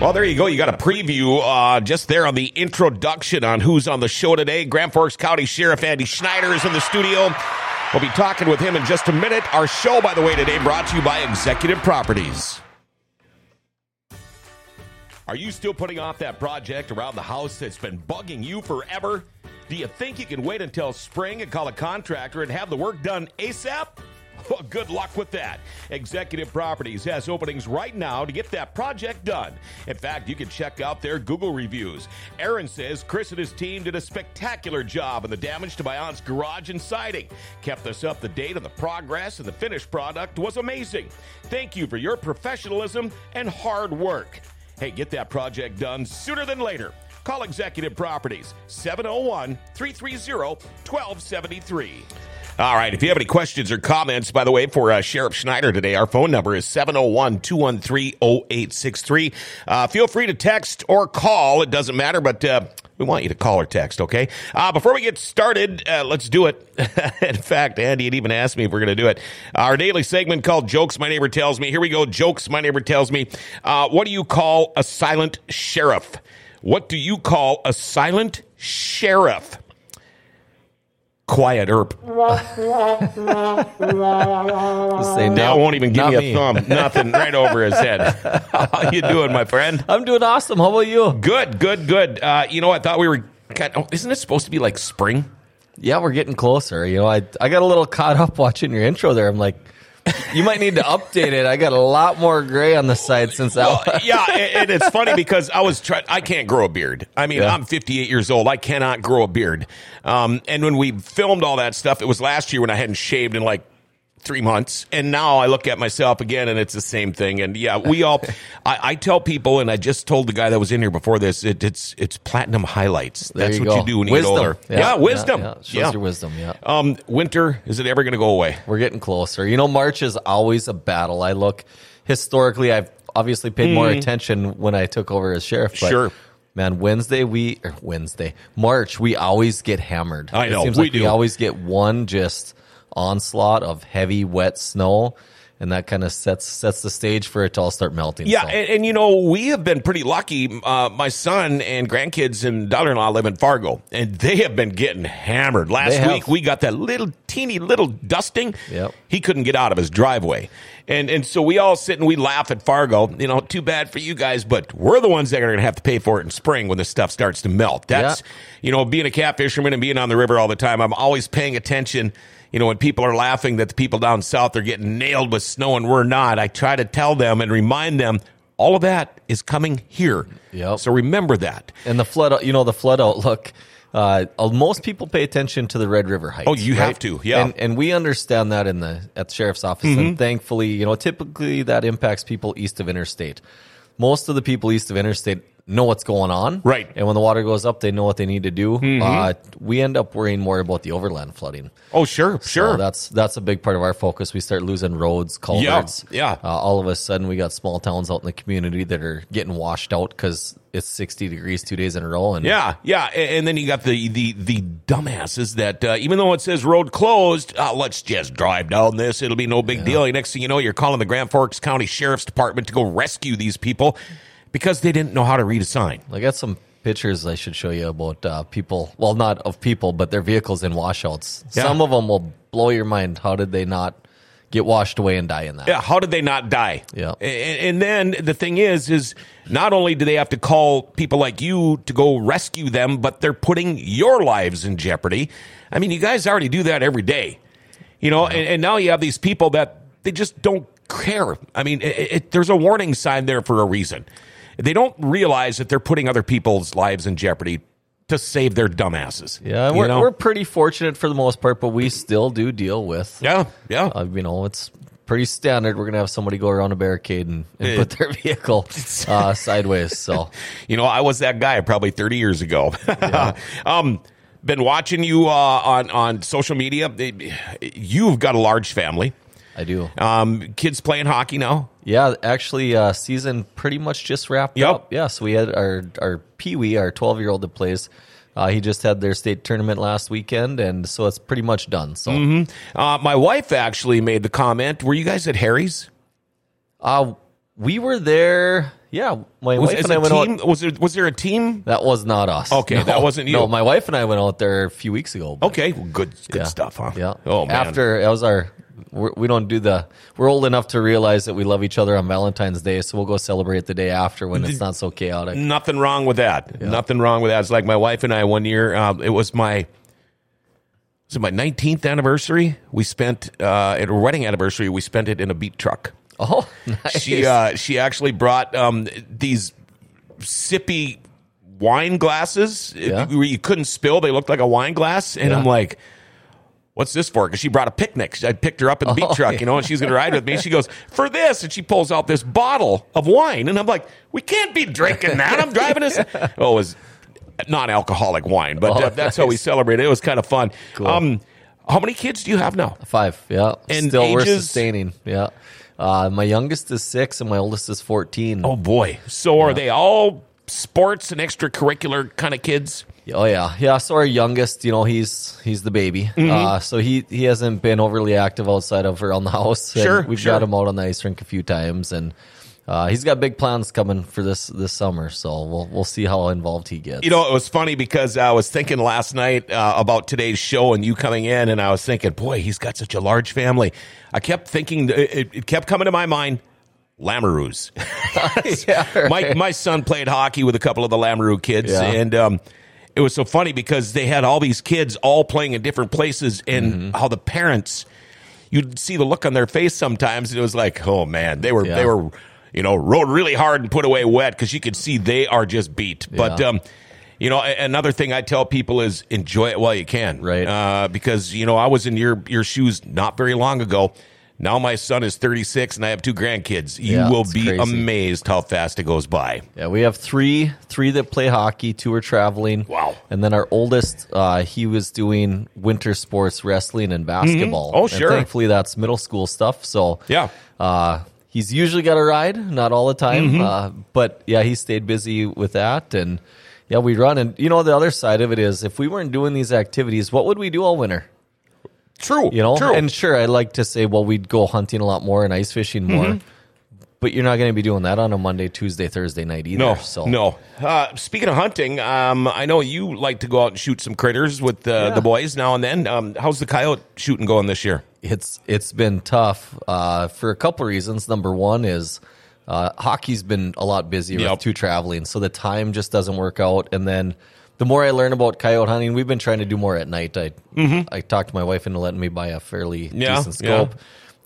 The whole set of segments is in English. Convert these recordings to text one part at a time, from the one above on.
Well, there you go. You got a preview uh, just there on the introduction on who's on the show today. Grand Forks County Sheriff Andy Schneider is in the studio. We'll be talking with him in just a minute. Our show, by the way, today brought to you by Executive Properties. Are you still putting off that project around the house that's been bugging you forever? Do you think you can wait until spring and call a contractor and have the work done ASAP? Well, good luck with that. Executive Properties has openings right now to get that project done. In fact, you can check out their Google reviews. Aaron says Chris and his team did a spectacular job on the damage to my aunt's garage and siding. Kept us up to date on the progress, and the finished product was amazing. Thank you for your professionalism and hard work. Hey, get that project done sooner than later. Call Executive Properties 701 330 1273. All right. If you have any questions or comments, by the way, for uh, Sheriff Schneider today, our phone number is 701 213 0863. Uh, feel free to text or call. It doesn't matter, but uh, we want you to call or text, okay? Uh, before we get started, uh, let's do it. In fact, Andy had even asked me if we're going to do it. Our daily segment called Jokes My Neighbor Tells Me. Here we go. Jokes My Neighbor Tells Me. Uh, what do you call a silent sheriff? What do you call a silent sheriff? Quiet Earp. Say Now no, won't even give not me a me. thumb. Nothing right over his head. How you doing, my friend? I'm doing awesome. How about you? Good, good, good. Uh, you know, I thought we were. God, oh, isn't it supposed to be like spring? Yeah, we're getting closer. You know, I I got a little caught up watching your intro there. I'm like, you might need to update it. I got a lot more gray on the side since that. Well, yeah, and, and it's funny because I was trying. I can't grow a beard. I mean, Yeah. I'm 58 years old. I cannot grow a beard. Um, and when we filmed all that stuff, it was last year when I hadn't shaved in like three months, and now I look at myself again, and it's the same thing. And yeah, we all. I, I tell people, and I just told the guy that was in here before this, it, it's it's platinum highlights. There That's you what go. you do when wisdom. you get older. Yeah, wisdom. Yeah, Shows Yeah. your wisdom. Yeah. Um, winter is it ever going to go away? We're getting closer. You know, March is always a battle. I look historically. I've obviously paid more attention when I took over as sheriff. But Hmm. Sure. Man, Wednesday we or Wednesday March we always get hammered. I It know, seems we like do. We always get one just onslaught of heavy wet snow, and that kind of sets sets the stage for it to all start melting. Yeah, So, and, and you know we have been pretty lucky. Uh, my son and grandkids and daughter-in-law live in Fargo, and they have been getting hammered. Last week we got that little teeny little dusting. Yep. He couldn't get out of his driveway, and and so we all sit and we laugh at Fargo. You know, too bad for you guys, but we're the ones that are going to have to pay for it in spring when the stuff starts to melt. That's Yeah. you know, being a cat fisherman and being on the river all the time. I'm always paying attention. You know, when people are laughing that the people down south are getting nailed with snow and we're not, I try to tell them and remind them all of that is coming here. Yep. So remember that. and the flood. You know, the flood outlook. Uh, uh, most people pay attention to the Red River Heights. Oh, you have to, yeah. and, and we understand that in the at the sheriff's office. Mm-hmm. And thankfully, you know, typically that impacts people east of interstate. Most of the people east of interstate know what's going on, Right. Mm-hmm. And when the water goes up, they know what they need to do. Uh, we end up worrying more about the overland flooding. Oh, sure, sure. That's that's a big part of our focus. We start losing roads, culverts. yeah. Uh, all of a sudden, we got small towns out in the community that are getting washed out because it's sixty degrees two days in a row. And Yeah, yeah, and then you got the the the dumbasses that uh, even though it says road closed, uh, let's just drive down this. It'll be no big deal. Next thing you know, you're calling the Grand Forks County Sheriff's Department to go rescue these people because they didn't know how to read a sign. I got some pictures I should show you about uh, people. Well, not of people, but their vehicles in washouts. Yeah. Some of them will blow your mind. How did they not get washed away and die in that? Yeah, how did they not die? Yeah. and, and then the thing is, is not only do they have to call people like you to go rescue them, but they're putting your lives in jeopardy. I mean, you guys already do that every day, you know, and, and now you have these people that they just don't care. I mean, it, it, there's a warning sign there for a reason. They don't realize that they're putting other people's lives in jeopardy to save their dumbasses. Yeah, we're, know? we're pretty fortunate for the most part, but we still do deal with. yeah, yeah. Uh, you know, it's pretty standard. We're gonna have somebody go around a barricade and, and put their vehicle uh, sideways. So You know, I was that guy probably 30 years ago. um, been watching you uh, on on social media. You've got a large family. I do. Um, kids playing hockey now. Yeah, actually, uh, season pretty much just wrapped Yep. up. Yeah, so we had our our Pee Wee, our twelve year old that plays. Uh, he just had their state tournament last weekend, and so it's pretty much done. So, Uh, my wife actually made the comment. Were you guys at Harry's? uh, we were there Yeah, my Was, wife and I went out. was there was there a team? That was not us. Okay, that wasn't you. No, my wife and I went out there a few weeks ago. Okay, well, good good yeah. stuff, huh? Yeah. Oh man. After that was our. We're, we don't do the. We're old enough to realize that we love each other on Valentine's Day, so we'll go celebrate the day after when it's not so chaotic. Nothing wrong with that. Nothing wrong with that. It's like my wife and I one year. Um, it was my was it my 19th anniversary. We spent uh, at a wedding anniversary. We spent it in a beet truck. Oh, nice. She uh, she actually brought um, these sippy wine glasses Yeah. where you couldn't spill. They looked like a wine glass, and Yeah. I'm like. What's this for? Because she brought a picnic. I picked her up in the beet Oh, truck, you know, and she's going to ride with me. She goes, For this. And she pulls out this bottle of wine. And I'm like, We can't be drinking that. I'm driving this. Oh, it was non alcoholic wine, but Oh, uh, that's how we nice. celebrated. It was kind of fun. Cool. Um, how many kids do you have now? Five. Yeah. And Still we're sustaining. Yeah. Uh, my youngest is six, and my oldest is fourteen. Oh, boy. So are they all sports and extracurricular kind of kids? Oh yeah, yeah. So our youngest, you know, he's he's the baby. Mm-hmm. Uh, so he he hasn't been overly active outside of around the house. Sure, we've sure. got him out on the ice rink a few times, and uh, he's got big plans coming for this this summer. So we'll we'll see how involved he gets. You know, it was funny because I was thinking last night uh, about today's show and you coming in, and I was thinking, boy, he's got such a large family. I kept thinking, it, it kept coming to my mind, Lamoureux. yeah, right. my my son played hockey with a couple of the Lamoureux kids, Yeah. and um, it was so funny because they had all these kids all playing in different places, and Mm-hmm. how the parents, you'd see the look on their face sometimes, and it was like, oh man, they were Yeah. they were, you know, rode really hard and put away wet because you could see they are just beat. But um, you know, another thing I tell people is enjoy it while you can, Right. Uh, because you know, I was in your your shoes not very long ago. Now my son is 36 and I have two grandkids. You Yeah, will be crazy. amazed how fast it goes by. Yeah, we have three three that play hockey. Two are traveling. Wow. And then our oldest, uh, he was doing winter sports, wrestling and basketball. Oh, And sure. thankfully, that's middle school stuff. So Yeah. uh, he's usually got a ride, not all the time, Mm-hmm. uh, but yeah, he stayed busy with that, and yeah, we run. And you know, the other side of it is, if we weren't doing these activities, what would we do all winter? True. You know, True. and sure, I like to say, well, we'd go hunting a lot more and ice fishing more. Mm-hmm. But you're not going to be doing that on a Monday, Tuesday, Thursday night either. no, so no. Uh, speaking of hunting, um, I know you like to go out and shoot some critters with uh, Yeah. the boys now and then. Um, how's the coyote shooting going this year? It's it's been tough uh, for a couple reasons. Number one is uh, hockey's been a lot busier Yep. with two traveling, so the time just doesn't work out. And then the more I learn about coyote hunting, we've been trying to do more at night. I I talked to my wife into letting me buy a fairly Mm-hmm. Yeah, decent scope,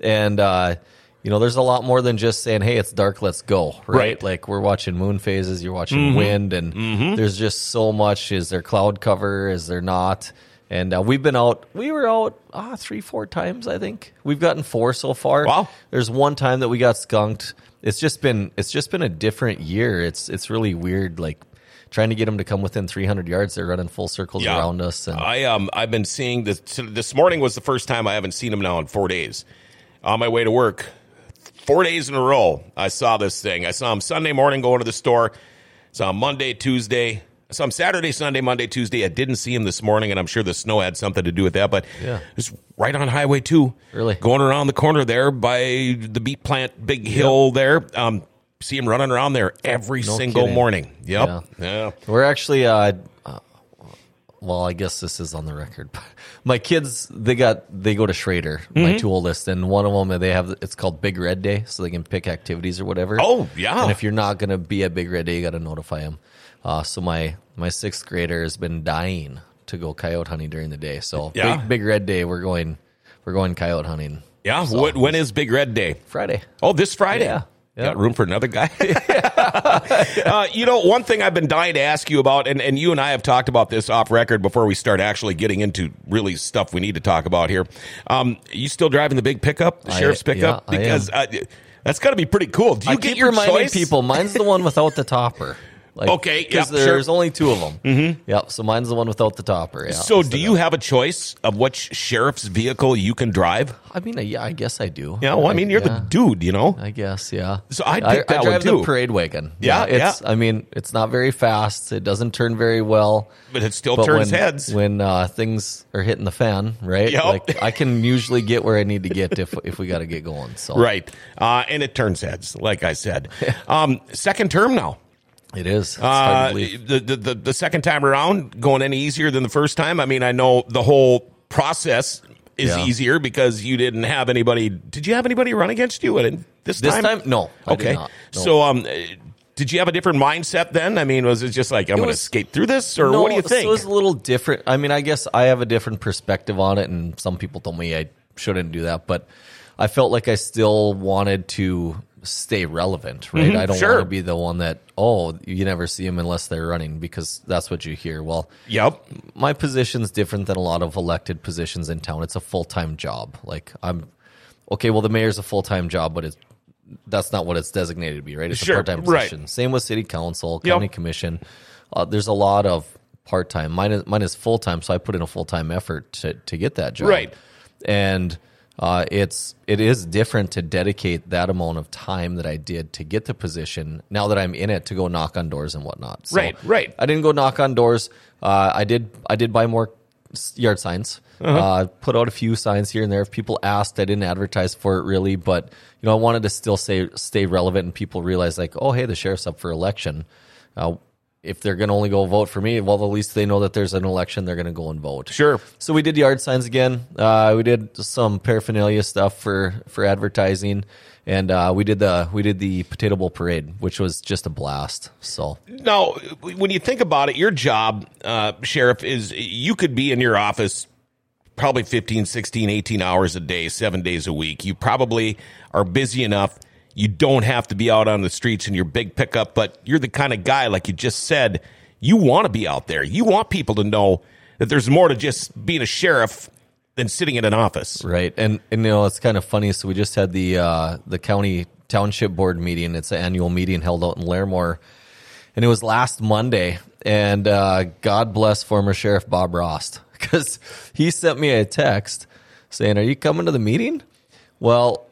and uh, you know, there's a lot more than just saying, "Hey, it's dark, let's go." Right? Right. Like we're watching moon phases, you're watching Mm-hmm. wind, and there's just so much. Is there cloud cover? Is there not? And uh, we've been out. We were out ah, three, four times. I think we've gotten four so far. Wow. There's one time that we got skunked. It's just been it's just been a different year. It's it's really weird. Like trying to get them to come within 300 yards. They're running full circles around us. And I um I've been seeing this this morning was the first time I haven't seen him now in four days. On my way to work, four days in a row, I saw this thing. I saw him Sunday morning going to the store. Saw him Monday, Tuesday. I saw him Saturday, Sunday, Monday, Tuesday. I didn't see him this morning, and I'm sure the snow had something to do with that. But Yeah. it's right on Highway Two, Really? going around the corner there by the beet plant, big hill there. Um, see him running around there every No single kidding. morning. Yep. Yeah. yeah. We're actually, uh, uh, well, I guess this is on the record. My kids, they got they go to Schroeder, Mm-hmm. my two oldest, and one of them they have it's called Big Red Day, so they can pick activities or whatever. Oh, yeah. And if you're not going to be at Big Red Day, you got to notify them. Uh, so my my sixth grader has been dying to go coyote hunting during the day. So Yeah. big, big Red Day, we're going we're going coyote hunting Yeah. So- What, when is Big Red Day? Friday. Oh, this Friday. Yeah. Yeah. Got room for another guy? uh, you know, one thing I've been dying to ask you about, and, and you and I have talked about this off record before we start actually getting into really stuff we need to talk about here. Um, you still driving the big pickup, the I- sheriff's pickup? yeah, because uh, that's got to be pretty cool. Do you I get keep your reminding choice? people, mine's the one without the topper. Like, Okay, yep, because sure. Mm-hmm. there's only two of them. Mm-hmm. Yep. So mine's the one without the topper. Yeah. So, do you of- have a choice of which sheriff's vehicle you can drive? I mean, yeah, I guess I do. Yeah, well, I mean, you're yeah, the dude, you know. I guess, yeah. So I'd I, I one, drive the parade wagon. Yeah, it's. yeah. I mean, it's not very fast. It doesn't turn very well. But it still But turns when, heads. when uh, things are hitting the fan, right? Yep. Like I can usually get where I need to get if if we got to get going. So Right. Uh, and it turns heads, like I said. um, second term now. It is. It's hard to Uh, the, the, the, second time around, going any easier than the first time? I mean, I know the whole process is Yeah. easier because you didn't have anybody. Did you have anybody run against you at this This time? time, no. Okay. No. So, um, did you have a different mindset then? I mean, was it just like I'm going to skate through this, or No, what do you so think? it was a little different. I mean, I guess I have a different perspective on it, and some people told me I shouldn't do that, but I felt like I still wanted to stay relevant, right? I don't Mm-hmm. sure. want to be the one that oh, you never see them unless they're running because that's what you hear. Well, yep. my position's different than a lot of elected positions in town. It's a full time job. Like I'm okay. Well, the mayor's a full time job, but it's that's not what it's designated to be, right? It's Sure, a part time right. position. Same with city council, Yep. county commission. Uh, there's a lot of part time. Mine is mine is full time, so I put in a full time effort to to get that job. Right. and uh, it's it is different to dedicate that amount of time that I did to get the position. Now that I'm in it, to go knock on doors and whatnot. So Right, right. I didn't go knock on doors. Uh, I did. I did buy more yard signs. Uh-huh. uh put out a few signs here and there. If people asked, I didn't advertise for it really, but you know, I wanted to still say stay relevant, and people realize like, oh, hey, the sheriff's up for election. Uh, if they're going to only go vote for me, well, at least they know that there's an election. They're going to go and vote. Sure. So we did yard signs again. Uh, we did some paraphernalia stuff for for advertising, and uh, we did the we did the potato bowl parade, which was just a blast. So Now, when you think about it, your job, uh, sheriff, is you could be in your office probably 15, 16, 18 hours a day, seven days a week. You probably are busy enough. You don't have to be out on the streets in your big pickup, but you're the kind of guy, like you just said, you want to be out there. You want people to know that there's more to just being a sheriff than sitting in an office. Right, and and you know it's kind of funny. So we just had the uh, the county township board meeting. It's an annual meeting held out in Larimore, and it was last Monday. And uh, God bless former Sheriff Bob Rost because he sent me a text saying, "Are you coming to the meeting?" Well,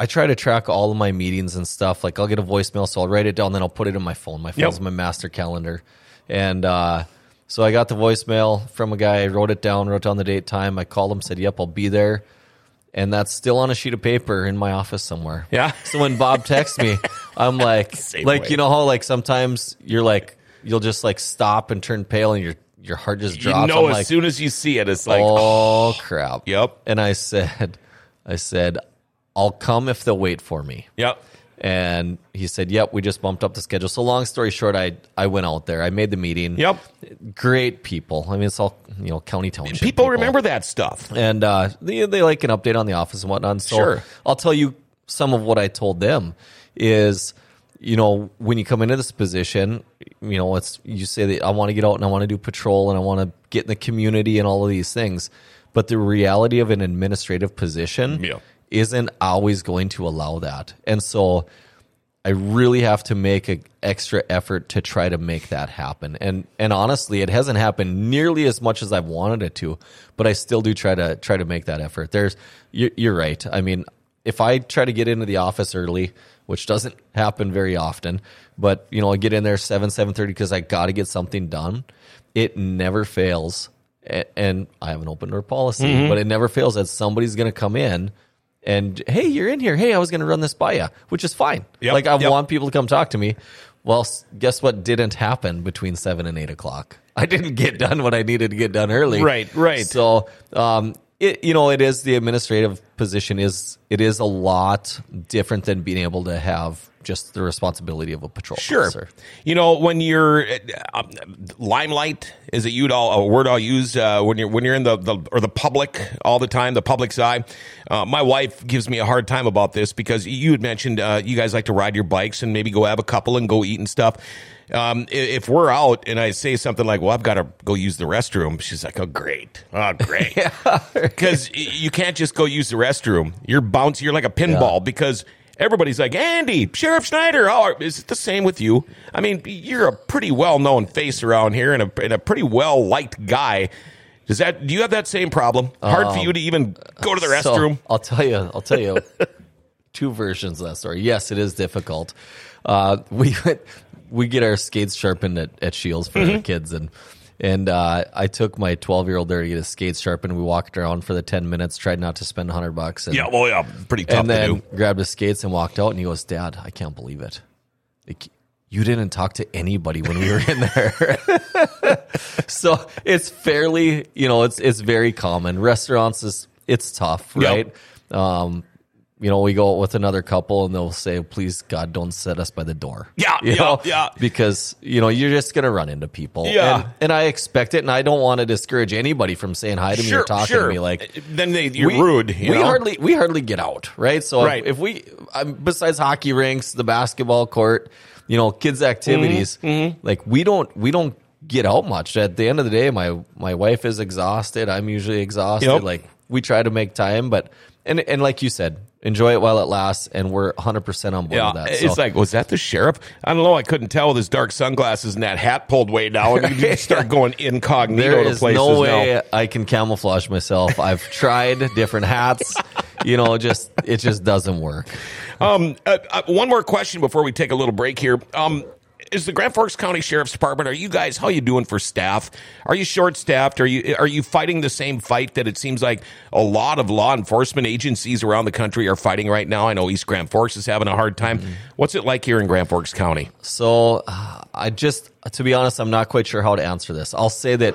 I try to track all of my meetings and stuff. Like I'll get a voicemail, so I'll write it down, then I'll put it in my phone. My phone's Yep. my master calendar, and uh, so I got the voicemail from a guy. I wrote it down, wrote down the date, time. I called him, said, "Yep, I'll be there." And that's still on a sheet of paper in my office somewhere. Yeah. So when Bob texts me, I'm like, like way. you know how like sometimes you're like you'll just like stop and turn pale and your your heart just drops. You know, I'm as like, soon as you see it, it's like, oh crap. Yep. And I said, I said, I'll come if they'll wait for me. yep. And he said, "Yep, we just bumped up the schedule." So long story short, I I went out there. I made the meeting. Yep. Great people. I mean, it's all you know, county township. People remember that stuff. and uh, they they like an update on the office and whatnot. So Sure. I'll tell you some of what I told them is, you know, when you come into this position, you know, it's you say that I want to get out and I want to do patrol and I want to get in the community and all of these things, but the reality of an administrative position Yeah. Isn't always going to allow that, and so. I really have to make an extra effort to try to make that happen. And and honestly, it hasn't happened nearly as much as I've wanted it to, but I still do try to try to make that effort. There's you're, you're right. I mean, if I try to get into the office early, which doesn't happen very often, but you know, I get in there 7 7:30 because I got to get something done, it never fails. And I have an open door policy, Mm-hmm. but it never fails that somebody's going to come in and hey, you're in here. Hey, I was going to run this by you, which is fine. Yep, Like I yep. want people to come talk to me. Well, guess what didn't happen between seven and eight o'clock? I didn't get done what I needed to get done early. Right, right. So, um, it you know it is the administrative position is it is a lot different than being able to have just the responsibility of a patrol Sure. officer. You know, when you're uh, limelight is it you all a word I'll use uh, when you're when you're in the, the or the public all the time, the public's eye. Uh, my wife gives me a hard time about this because you had mentioned uh, you guys like to ride your bikes and maybe go have a couple and go eat and stuff. Um, if we're out and I say something like, "Well, I've got to go use the restroom," she's like, "Oh, great, oh, great," because you can't just go use the restroom. You're bouncing. You're like a pinball because everybody's like, Andy, Sheriff Schneider, are, is it the same with you? I mean, you're a pretty well known face around here and a, and a pretty well liked guy. Does that, do you have that same problem? Hard for you to even go to the So, restroom? I'll tell you. I'll tell you two versions of that story. Yes, it is difficult. Uh, we we get our skates sharpened at, at Scheels for Mm-hmm. the kids, and and uh, I took my twelve year old there to get his skates sharpened. We walked around for the ten minutes, tried not to spend hundred bucks, and, yeah, well, yeah, pretty tough and to then do. grabbed his skates and walked out. And he goes, "Dad, I can't believe it. Like, you didn't talk to anybody when we were in there." so it's fairly, you know, it's it's very common. Restaurants is it's tough, Yep. right? Um, you know, we go out with another couple and they'll say, "Please, God, don't set us by the door." Yeah, you yeah, know, yeah. Because you know you're just gonna run into people. Yeah. and, and I expect it, and I don't want to discourage anybody from saying hi to me or talking to me. Like, then they, you're we, rude. You we know? hardly we hardly get out, right? So Right. if, if we um, besides hockey rinks, the basketball court, you know, kids activities, Mm-hmm, like we don't we don't get out much. At the end of the day, my my wife is exhausted. I'm usually exhausted. Yep. Like we try to make time, but and and like you said, enjoy it while it lasts, and we're 100 percent on board Yeah, with that. it's like, was that the sheriff? I don't know. I couldn't tell with his dark sunglasses and that hat pulled way down. You just start going incognito There to is places no now. way I can camouflage myself. I've tried different hats. You know, just it just doesn't work. Um, uh, uh, one more question before we take a little break here. Um, is the Grand Forks County Sheriff's Department? Are you guys? How you doing for staff? Are you short staffed? Are you are you fighting the same fight that it seems like a lot of law enforcement agencies around the country are fighting right now? I know East Grand Forks is having a hard time. Mm-hmm. What's it like here in Grand Forks County? So uh, I just, to be honest, I'm not quite sure how to answer this. I'll say that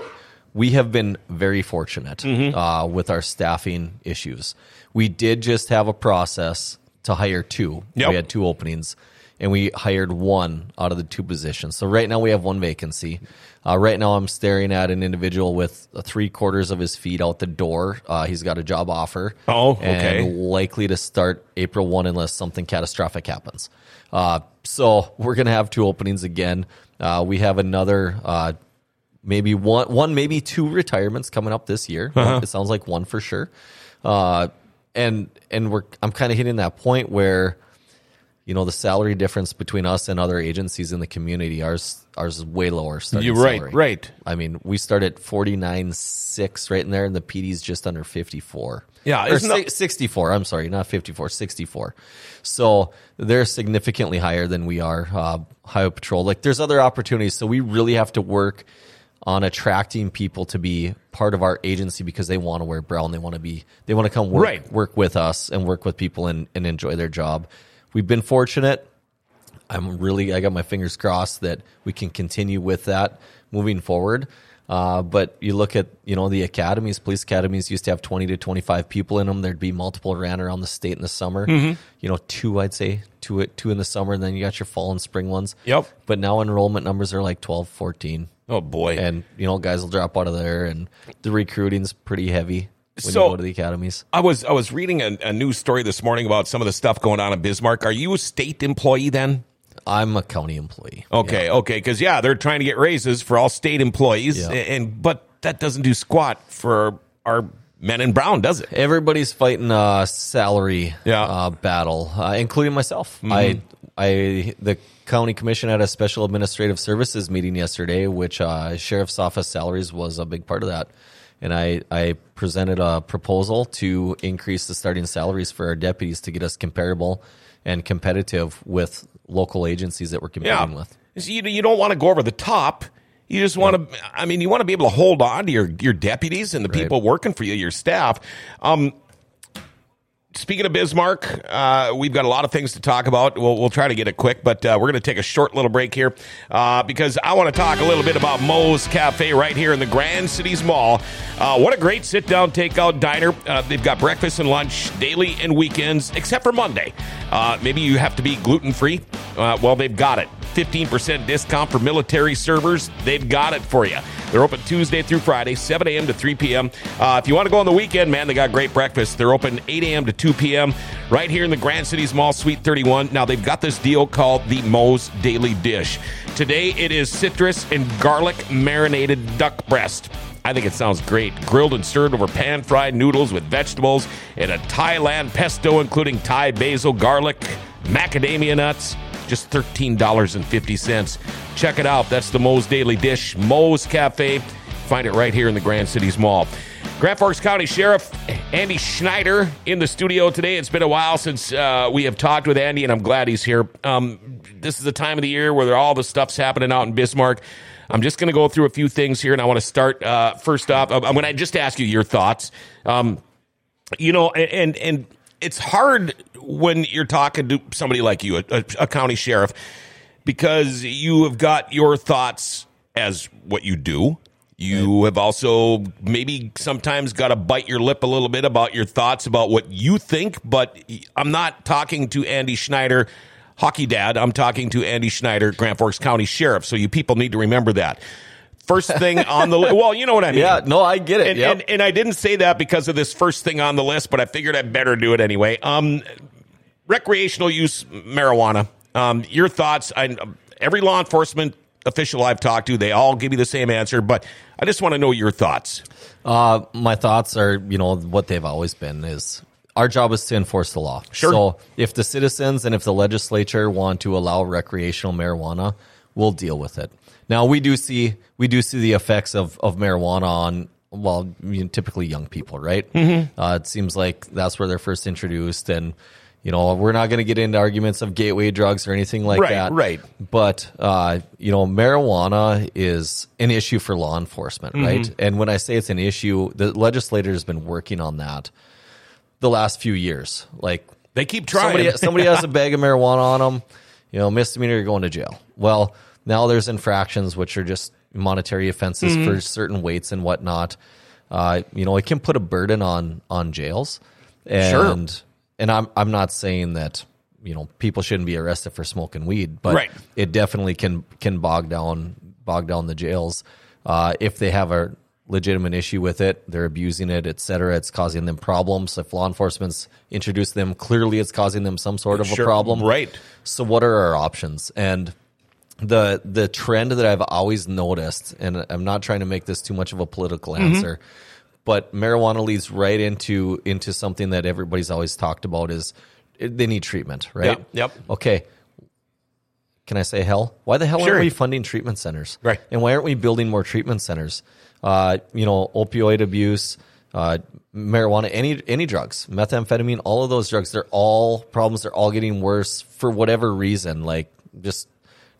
we have been very fortunate Mm-hmm. uh, with our staffing issues. We did just have a process to hire two. Yep. We had two openings, and we hired one out of the two positions. So right now we have one vacancy. Uh, right now I'm staring at an individual with three quarters of his feet out the door. Uh, he's got a job offer. Oh, okay. And likely to start April 1 unless something catastrophic happens. Uh, so we're going to have two openings again. Uh, we have another, uh, maybe one, one, maybe two retirements coming up this year. Uh-huh. It sounds like one for sure. Uh, and, and we're, I'm kind of hitting that point where, you know, the salary difference between us and other agencies in the community, ours, ours is way lower. starting You're right, salary. right. I mean, we start at 49 6 right in there, and the PD's just under 54. Yeah, or isn't 64. I'm sorry, not 54, 64. So they're significantly higher than we are. Uh, Highway Patrol, like there's other opportunities. So we really have to work on attracting people to be part of our agency because they want to wear brown. They want to be, they want to come work, Right. work with us and work with people and, and enjoy their job. We've been fortunate. I'm really, I got my fingers crossed that we can continue with that moving forward. Uh, but you look at, you know, the academies, police academies used to have 20 to 25 people in them. There'd be multiple ran around the state in the summer. Mm-hmm. You know, two, I'd say, two, two in the summer, and then you got your fall and spring ones. Yep. But now enrollment numbers are like 12, 14. Oh boy. And, you know, guys will drop out of there, and the recruiting's pretty heavy when So- you go to the academies. I was I was reading a, a news story this morning about some of the stuff going on in Bismarck. Are you a state employee then? I'm a county employee. Okay, okay, because yeah, they're trying to get raises for all state employees, Yeah. and but that doesn't do squat for our men in brown, does it? Everybody's fighting a salary Yeah. Mm-hmm. uh, battle, uh, including myself. I, I, the county commission had a special administrative services meeting yesterday, which uh, sheriff's office salaries was a big part of that. And I, I presented a proposal to increase the starting salaries for our deputies to get us comparable and competitive with local agencies that we're competing Yeah, with. So you you don't want to go over the top. You just want to. I mean, you want to be able to hold on to your your deputies and the Right. people working for you, your staff. Um, Speaking of Bismarck, uh, we've got a lot of things to talk about. We'll, we'll try to get it quick, but uh, we're going to take a short little break here uh, because I want to talk a little bit about Moe's Cafe right here in the Grand Cities Mall. Uh, what a great sit down takeout diner. Uh, they've got breakfast and lunch daily and weekends, except for Monday. Uh, maybe you have to be gluten free. Uh, well, they've got it. 15% discount for military servers. They've got it for you. They're open Tuesday through Friday, 7 a.m. to 3 p.m. Uh, if you want to go on the weekend, man, they got great breakfast. They're open 8 a.m. to 2 p.m. right here in the Grand Cities Mall, Suite 31. Now, they've got this deal called the Moe's Daily Dish. Today, it is citrus and garlic marinated duck breast. I think it sounds great. Grilled and served over pan fried noodles with vegetables and a Thailand pesto, including Thai basil, garlic, macadamia nuts. Just $13.50. Check it out. That's the Moe's Daily Dish, Moe's Cafe. Find it right here in the Grand Cities Mall. Grand Forks County Sheriff Andy Schneider in the studio today. It's been a while since uh, we have talked with Andy, and I'm glad he's here. Um, this is the time of the year where all the stuff's happening out in Bismarck. I'm just going to go through a few things here, and I want to start uh, first off. I'm going to just ask you your thoughts. Um, you know, and and it's hard when you're talking to somebody like you, a, a county sheriff, because you have got your thoughts as what you do. You have also maybe sometimes got to bite your lip a little bit about your thoughts about what you think, but I'm not talking to Andy Schneider, hockey dad. I'm talking to Andy Schneider, Grand Forks County Sheriff. So you people need to remember that. First thing on the list. Well, you know what I mean. Yeah, no, I get it. And, Yep. and, and I didn't say that because of this first thing on the list, but I figured I'd better do it anyway. Um, recreational use marijuana. Um, your thoughts? I, every law enforcement official I've talked to, they all give me the same answer, but I just want to know your thoughts. Uh, my thoughts are, you know, what they've always been is our job is to enforce the law. Sure. So if the citizens and if the legislature want to allow recreational marijuana, we'll deal with it. Now we do see we do see the effects of of marijuana on well, you know, typically young people, right? Mm-hmm. Uh, it seems like that's where they're first introduced, and you know, we're not going to get into arguments of gateway drugs or anything like Right, that. right. But uh, you know, marijuana is an issue for law enforcement, Mm-hmm. right? And when I say it's an issue, the legislator has been working on that the last few years. Like They keep trying. somebody, somebody has a bag of marijuana on them, you know, misdemeanor, you're going to jail. Well, now there's infractions which are just monetary offenses Mm-hmm. for certain weights and whatnot. Uh, you know, it can put a burden on on jails, and and I'm I'm not saying that you know people shouldn't be arrested for smoking weed, but Right. it definitely can can bog down bog down the jails uh, if they have a legitimate issue with it. They're abusing it, et cetera. It's causing them problems. If law enforcement's introduced them, clearly it's causing them some sort of Sure. a problem. Right. So what are our options? And the the trend that I've always noticed, and I'm not trying to make this too much of a political Mm-hmm. answer, but marijuana leads right into into something that everybody's always talked about is they need treatment, right? Yep, yep. Okay. Can I say hell? Why the hell Sure. aren't we funding treatment centers? Right. And why aren't we building more treatment centers? Uh, you know, opioid abuse, uh, marijuana, any any drugs, methamphetamine, all of those drugs, they're all problems. They're all getting worse for whatever reason. Like just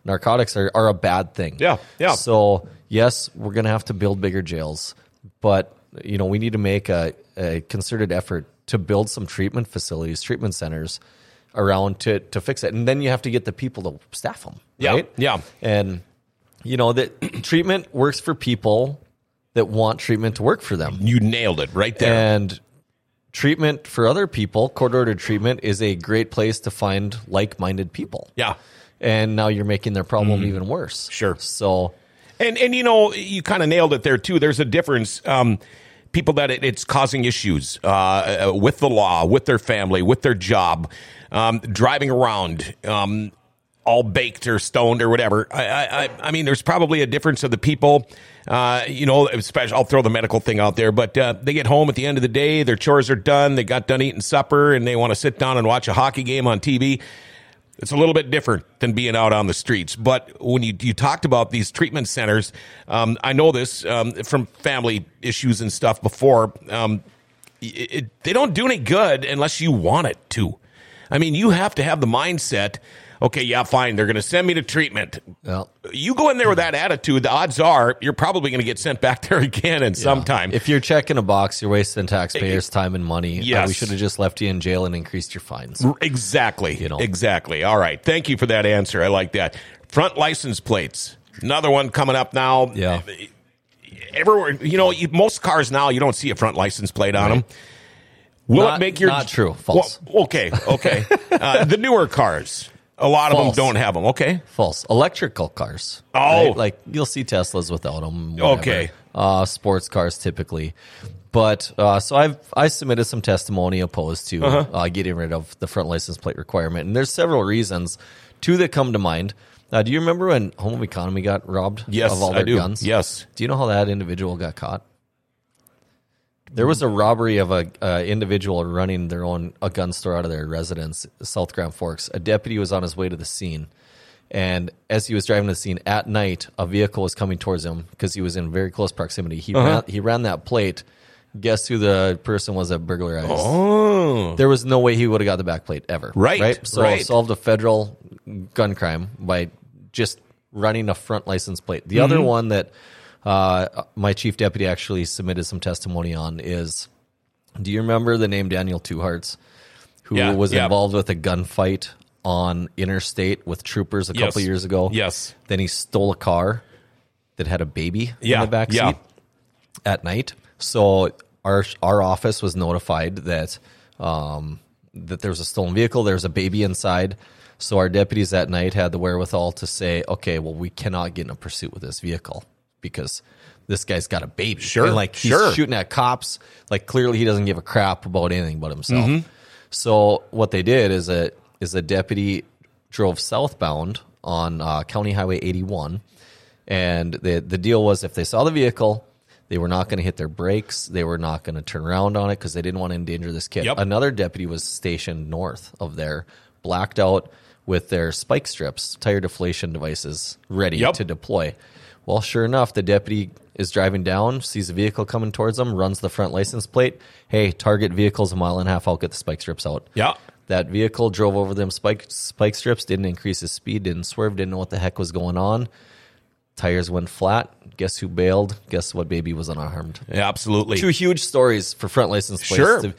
narcotics are, are a bad thing. Yeah, yeah. So yes, we're gonna have to build bigger jails, but you know we need to make a, a concerted effort to build some treatment facilities, treatment centers around to to fix it, and then you have to get the people to staff them. Yeah, right? yeah. and you know that treatment works for people that want treatment to work for them, You nailed it right there. and treatment for other people, court ordered treatment, is a great place to find like minded people. yeah. And now you're making their problem even worse. Mm. Sure. So And and you know you kind of nailed it there too. There's a difference. Um, people that it, it's causing issues uh, with the law, with their family, with their job, um, driving around. Um, all baked or stoned or whatever. I, I, I- mean, there's probably a difference of the people. Uh, you know, especially I'll throw the medical thing out there, but uh, they get home at the end of the day, their chores are done, they got done eating supper, and they want to sit down and watch a hockey game on TV. It's a little bit different than being out on the streets. But when you, you talked about these treatment centers, um, I know this um, from family issues and stuff before. Um, it, it, they don't do any good unless you want it to. I mean, you have to have the mindset. Okay, yeah, fine. They're going to send me to treatment. well, You go in there with that attitude, the odds are you're probably going to get sent back there again in some time. If you're checking a box, you're wasting taxpayers' time and money. Uh, Yes. we should have just left you in jail and increased your fines. Exactly. You know. Exactly. All right. Thank you for that answer. I like that. Front license plates. Another one coming up now. Yeah. Everywhere, you know, most cars now you don't see a front license plate on them. Will Not- it make your not true. False. Well, okay. Okay. uh, the newer cars, a lot of them don't have them. Okay. False. Electrical cars. Oh. Like you'll see Teslas without them. Okay. Uh, sports cars typically. But uh, so I've I submitted some testimony opposed to Uh-huh. uh, getting rid of the front license plate requirement, and there's several reasons. Two that come to mind. Uh, do you remember when Home of Economy got robbed Yes, of all I their do. guns? Yes. Do you know how that individual got caught? There was a robbery of a uh, individual running their own a gun store out of their residence, South Grand Forks. A deputy was on his way to the scene, and as he was driving to the scene at night, a vehicle was coming towards him because he was in very close proximity. He ran, he ran that plate. Guess who the person was that burglarized? Oh. There was no way he would have got the back plate ever. Right, Right. So right. solved a federal gun crime by just running a front license plate. The Mm-hmm. other one that uh, my chief deputy actually submitted some testimony on is do you remember the name Daniel Two Hearts, who Yeah, was yeah. involved with a gunfight on interstate with troopers a Yes. couple years ago? Yes. Then he stole a car that had a baby Yeah, in the back seat at night. So our our office was notified that um, that there was a stolen vehicle, there was a baby inside. So our deputies that night had the wherewithal to say, okay, well, we cannot get in a pursuit with this vehicle because this guy's got a baby. Sure, and like he's sure. shooting at cops. Like clearly he doesn't give a crap about anything but himself. Mm-hmm. So what they did is a is a deputy drove southbound on uh, County Highway 81, and the the deal was if they saw the vehicle, they were not going to hit their brakes. They were not going to turn around on it because they didn't want to endanger this kid. Yep. Another deputy was stationed north of there, blacked out with their spike strips, tire deflation devices ready Yep. to deploy. Well, sure enough, the deputy is driving down, sees a vehicle coming towards them, runs the front license plate. Hey, target vehicle's a mile and a half out. Get the spike strips out. Yeah. That vehicle drove over them spike spike strips, didn't increase his speed, didn't swerve, didn't know what the heck was going on. Tires went flat. Guess who bailed? Guess what baby was unharmed? Yeah, absolutely. Two huge stories for front license plates. Sure. The-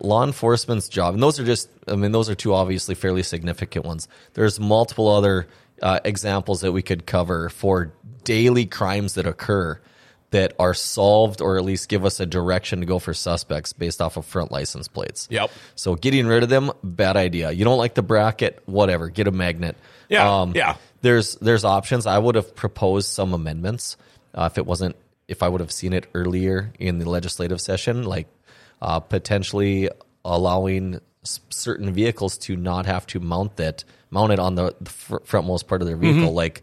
Law enforcement's job, and those are just, I mean, those are two obviously fairly significant ones. There's multiple other uh, examples that we could cover for daily crimes that occur that are solved or at least give us a direction to go for suspects based off of front license plates. Yep. So getting rid of them, bad idea. You don't like the bracket, whatever. Get a magnet. Um, Yeah, yeah. There's there's options. I would have proposed some amendments uh, if it wasn't if I would have seen it earlier in the legislative session, like uh, potentially allowing s- certain vehicles to not have to mount that mount it on the, the fr- frontmost part of their vehicle, like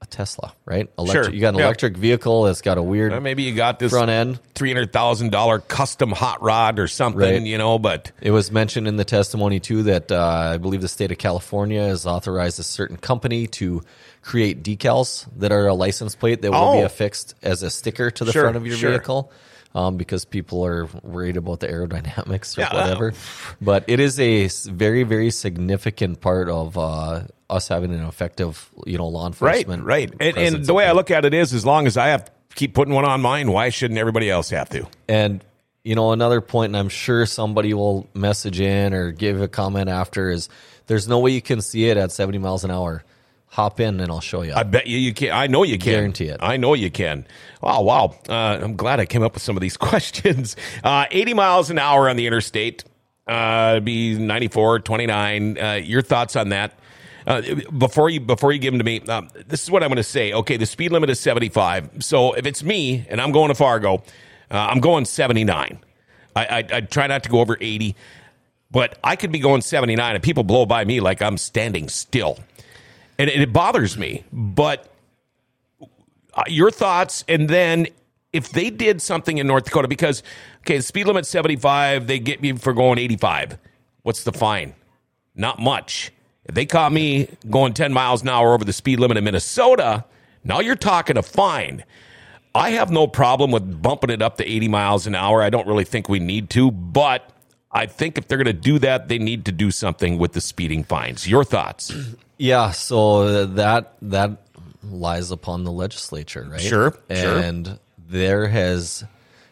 a Tesla, right? Electric, Mm-hmm. Sure, You got an yeah. electric vehicle that's got a weird maybe you got this front end. three hundred thousand dollar custom hot rod or something, Right. you know. But It was mentioned in the testimony too that uh, I believe the state of California has authorized a certain company to create decals that are a license plate that will be Oh. affixed as a sticker to the Sure, front of your sure. vehicle. Um, because people are worried about the aerodynamics or Yeah, whatever, but it is a very, very significant part of uh, us having an effective, you know, law enforcement. right. And, and the way I look at it is, as long as I have to keep putting one on mine, why shouldn't everybody else have to? And you know, another point, and I'm sure somebody will message in or give a comment after is there's no way you can see it at 70 miles an hour. Hop in and I'll show you. I bet you you can. I know you can. Guarantee it. I know you can. Wow, wow. Uh, I'm glad I came up with some of these questions. Uh, 80 miles an hour on the interstate. Uh, be 94, 29. Uh, your thoughts on that? Uh, before you before you give them to me, um, this is what I'm going to say. Okay, the speed limit is 75. So if it's me and I'm going to Fargo, uh, I'm going 79. I, I I try not to go over 80, but I could be going 79 and people blow by me like I'm standing still and it, bothers me. But uh, your thoughts, and then if they did something in North Dakota, because okay, the speed limit seventy five, they get me for going eighty five. What's the fine? Not much. If they caught me going ten miles an hour over the speed limit in Minnesota, now you're talking a fine. I have no problem with bumping it up to 80 miles an hour. I don't really think we need to, but I think if they're going to do that, they need to do something with the speeding fines. Your thoughts? yeah, so that that lies upon the legislature, right? Sure, sure. And there has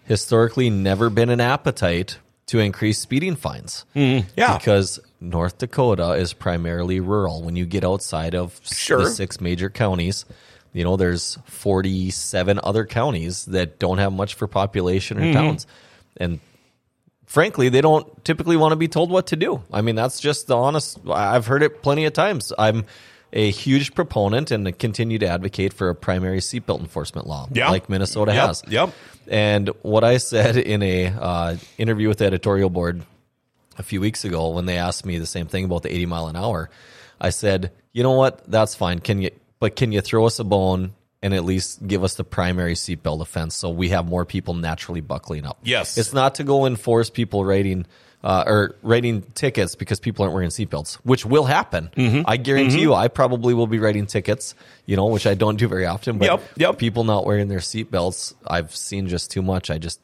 historically never been an appetite to increase speeding fines. Mm-hmm. Yeah. Because North Dakota is primarily rural. When you get outside of Sure. the six major counties, you know, there's 47 other counties that don't have much for population Mm-hmm. or towns. And frankly, they don't typically want to be told what to do. I mean, that's just the honest. I've heard it plenty of times. I'm a huge proponent and continue to advocate for a primary seatbelt enforcement law, Yeah. like Minnesota Yep, has. yep. And what I said in a uh, interview with the editorial board a few weeks ago when they asked me the same thing about the 80 mile an hour, I said, you know what, that's fine. Can you, but can you throw us a bone and at least give us the primary seatbelt offense so we have more people naturally buckling up. Yes. It's not to go and force people writing uh, or writing tickets because people aren't wearing seatbelts, which will happen. Mm-hmm. I guarantee you, I probably will be writing tickets, you know, which I don't do very often. But Yep, yep. people not wearing their seatbelts, I've seen just too much. I just,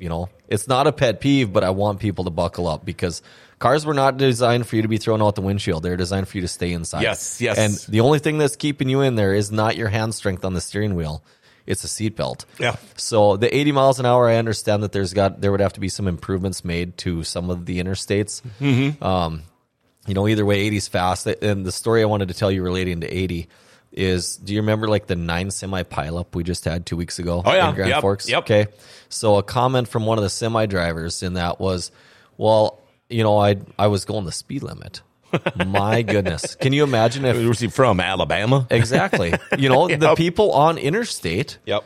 you know, it's not a pet peeve, but I want people to buckle up because cars were not designed for you to be thrown out the windshield. They're designed for you to stay inside. Yes, yes. And the only thing that's keeping you in there is not your hand strength on the steering wheel. It's a seatbelt. Yeah. So the 80 miles an hour, I understand that there's got there would have to be some improvements made to some of the interstates. Mm-hmm. Um, you know, either way, 80's fast. And the story I wanted to tell you relating to 80 is, do you remember like the nine semi pileup we just had two weeks ago? Oh, yeah. in Grand Yep, Forks. yep. Okay. So a comment from one of the semi drivers in that was, well, you know, I I was going the speed limit. My goodness, can you imagine if Where's he from? Alabama? exactly? You know, the people on interstate Yep.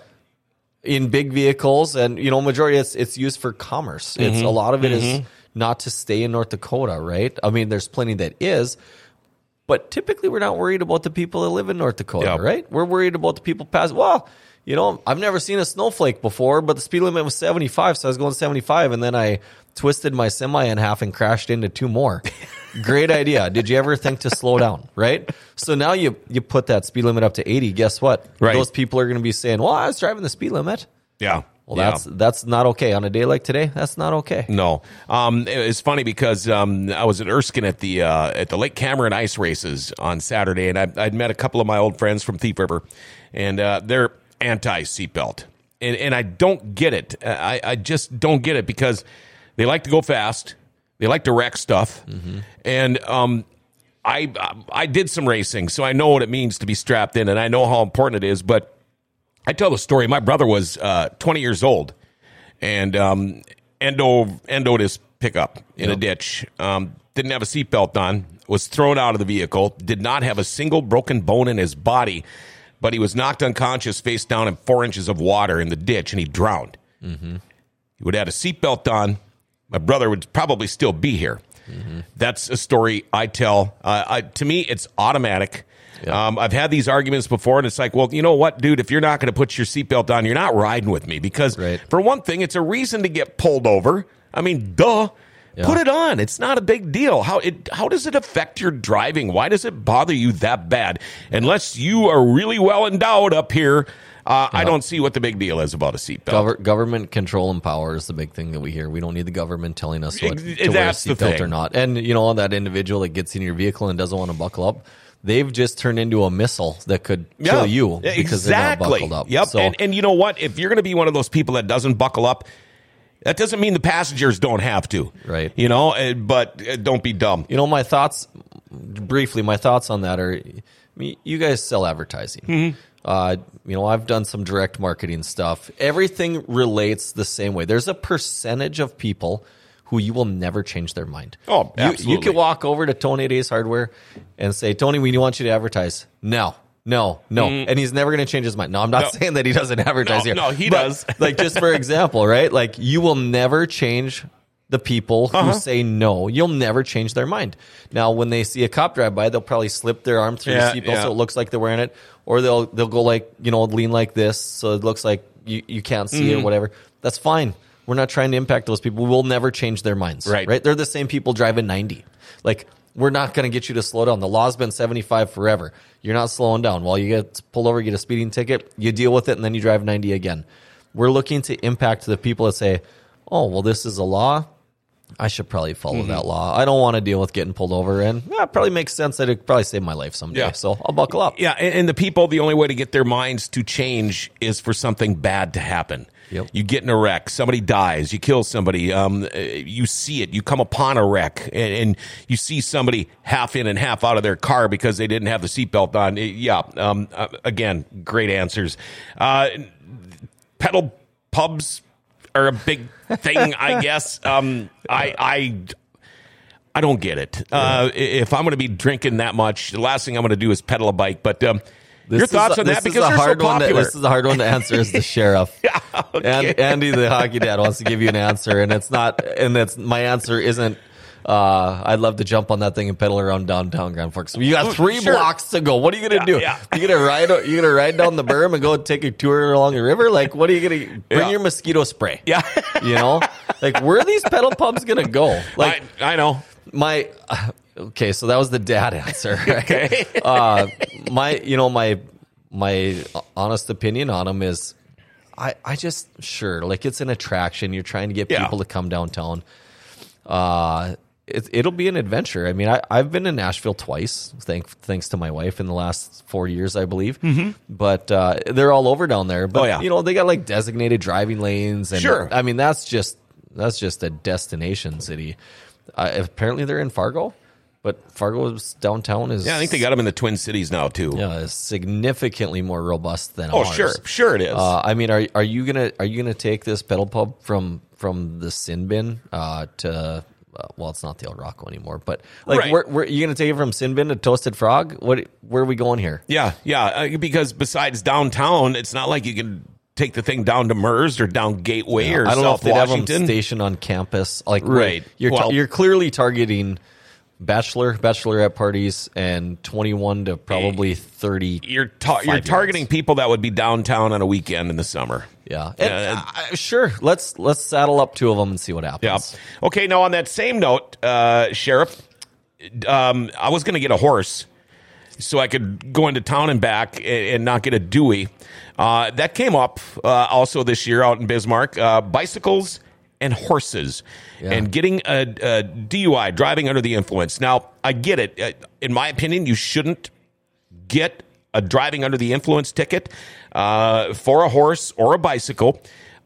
in big vehicles and you know majority it's it's used for commerce it's Mm-hmm. a lot of it is not to stay in north dakota right i mean there's plenty that is but typically we're not worried about the people that live in north dakota Yep. right? We're worried about the people pass well you know i've never seen a snowflake before but the speed limit was 75 so i was going 75 and then i twisted my semi in half and crashed into two more. Great idea. Did you ever think to slow down right? So now you you put that speed limit up to 80 guess what? Right. those people are going to be saying well i was driving the speed limit. Yeah. Well, Yeah. that's that's not okay on a day like today. That's not okay. No, um, it's funny because um, I was at Erskine at the uh, at the Lake Cameron ice races on Saturday, and I, I'd met a couple of my old friends from Thief River, and uh, they're anti seatbelt, and and I don't get it. I, I just don't get it because they like to go fast, they like to wreck stuff, and um, I I did some racing, so I know what it means to be strapped in, and I know how important it is, but. I tell the story. My brother was uh, 20 years old, and um, endo endoed his pickup in a ditch. Um, didn't have a seatbelt on. Was thrown out of the vehicle. Did not have a single broken bone in his body, but he was knocked unconscious, face down in four inches of water in the ditch, and he drowned. He would have had a seatbelt on. My brother would probably still be here. That's a story I tell. Uh, I, to me, it's automatic. Um, I've had these arguments before, and it's like, well, you know what, dude? If you're not going to put your seatbelt on, you're not riding with me because, Right. for one thing, it's a reason to get pulled over. I mean, duh. Yeah. Put it on. It's not a big deal. How it how does it affect your driving? Why does it bother you that bad? Unless you are really well endowed up here, uh, I don't see what the big deal is about a seatbelt. Gover- government control and power is the big thing that we hear. We don't need the government telling us what to wear a seatbelt or not. And you know that individual that gets in your vehicle and doesn't want to buckle up, they've just turned into a missile that could kill you Yeah, because they're not exactly. buckled up. Yep. So and, and you know what? If you're going to be one of those people that doesn't buckle up, that doesn't mean the passengers don't have to. Right. You know, uh, but uh, don't be dumb. you know my thoughts briefly my thoughts on that are I mean, you guys sell advertising Mm-hmm. uh, you know i've done some direct marketing stuff everything relates the same way there's a percentage of people who you will never change their mind Oh, you, you absolutely. could walk over to tony days hardware and say tony we want you to advertise no no, no, and he's never going to change his mind. No, I'm not. No. saying that he doesn't advertise No, here. no, he But, does. like just for example, right? Like you will never change the people who Uh-huh. say no. You'll never change their mind. Now, when they see a cop drive by, they'll probably slip their arm through Yeah, the seatbelt yeah. so it looks like they're wearing it, or they'll they'll go like you know lean like this so it looks like you, you can't see Mm-hmm. it or whatever. That's fine. We're not trying to impact those people. We'll never change their minds. Right. Right. They're the same people driving 90. Like we're not going to get you to slow down. The law's been 75 forever. You're not slowing down. While you get pulled over, you get a speeding ticket, you deal with it, and then you drive 90 again. We're looking to impact the people that say, oh, well, this is a law. I should probably follow Mm-hmm. that law. I don't want to deal with getting pulled over. And yeah, it probably makes sense that it probably save my life someday. Yeah. So I'll buckle up. Yeah, and, and the people, the only way to get their minds to change is for something bad to happen. Yep. You get in a wreck, somebody dies, you kill somebody, um, uh, you see it, you come upon a wreck, and, and you see somebody half in and half out of their car because they didn't have the seatbelt on. Uh, Yeah, um, uh, again, great answers. Uh, pedal pubs are a big thing, I guess. Um, I, I, I don't get it. Uh, if I'm going to be drinking that much, the last thing I'm going to do is pedal a bike. But um, This your thoughts a- on this that is because a they're hard so one to- this is a hard one to answer as the sheriff. yeah, okay. and Andy, the hockey dad, wants to give you an answer, and it's not, and it's my answer isn't Uh, I'd love to jump on that thing and pedal around downtown Grand Forks. You got three Sure. blocks to go. What are you gonna Yeah, do? yeah. You gonna ride? You gonna ride down the berm and go take a tour along the river? Like, what are you gonna bring Yeah. your mosquito spray? Yeah. you know, like where are these pedal pumps gonna go? Like I, I know. my okay, so that was the dad answer. Right? Okay. uh, my you know my my honest opinion on them is I I just sure like it's an attraction. You're trying to get Yeah. people to come downtown. Uh it, it'll be an adventure. I mean, I, I've been in Nashville twice, thank, thanks to my wife in the last four years, I believe. Mm-hmm. But uh, they're all over down there. But Oh, yeah. you know, they got like designated driving lanes, and Sure. I mean, that's just that's just a destination city. Uh, apparently, they're in Fargo, but Fargo's downtown is Yeah, I think they got them in the Twin Cities now too. yeah, is significantly more robust than Oh, ours. sure, sure it is. Uh, I mean, are are you gonna are you gonna take this pedal pub from from the sin bin uh, to uh, well, it's not the El Roco anymore, but like, Right. where, where you gonna take it from sin bin to Toasted Frog? What where are we going here? yeah, yeah. Uh, because besides downtown, it's not like you can take the thing down to Mers or down Gateway or I don't know if South they'd have them stationed on campus. Like, Right. You're Well- you're clearly targeting bachelor bachelorette parties and 21 to probably 30. you're ta- you're targeting people that would be downtown on a weekend in the summer. Yeah, And, uh, sure. Let's let's saddle up two of them and see what happens. Yeah. Okay. Now, on that same note, uh, Sheriff, um, I was going to get a horse so I could go into town and back and, and not get a Dewey. Uh, that came up uh, also this year out in Bismarck. Uh, bicycles and horses, Yeah. and getting a, a DUI, driving under the influence. Now, I get it. Uh, In my opinion, you shouldn't get a driving under the influence ticket uh, for a horse or a bicycle.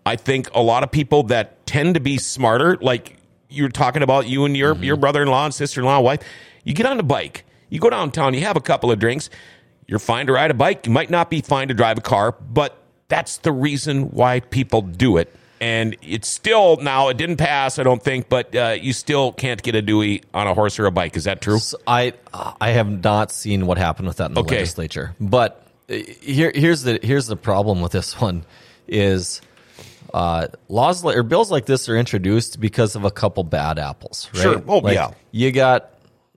I think a lot of people that tend to be smarter, like you're talking about you and your, your brother in law and sister in law, wife, you get on a bike, you go downtown, you have a couple of drinks, you're fine to ride a bike. You might not be fine to drive a car, but that's the reason why people do it. And it's still now, it didn't pass, I don't think, but uh, you still can't get a Dewey on a horse or a bike. Is that true? So I I have not seen what happened with that in the Okay. legislature. But uh, here here's the here's the problem with this one is uh, laws or bills like this are introduced because of a couple bad apples, right? Sure. Oh, Like, yeah. You got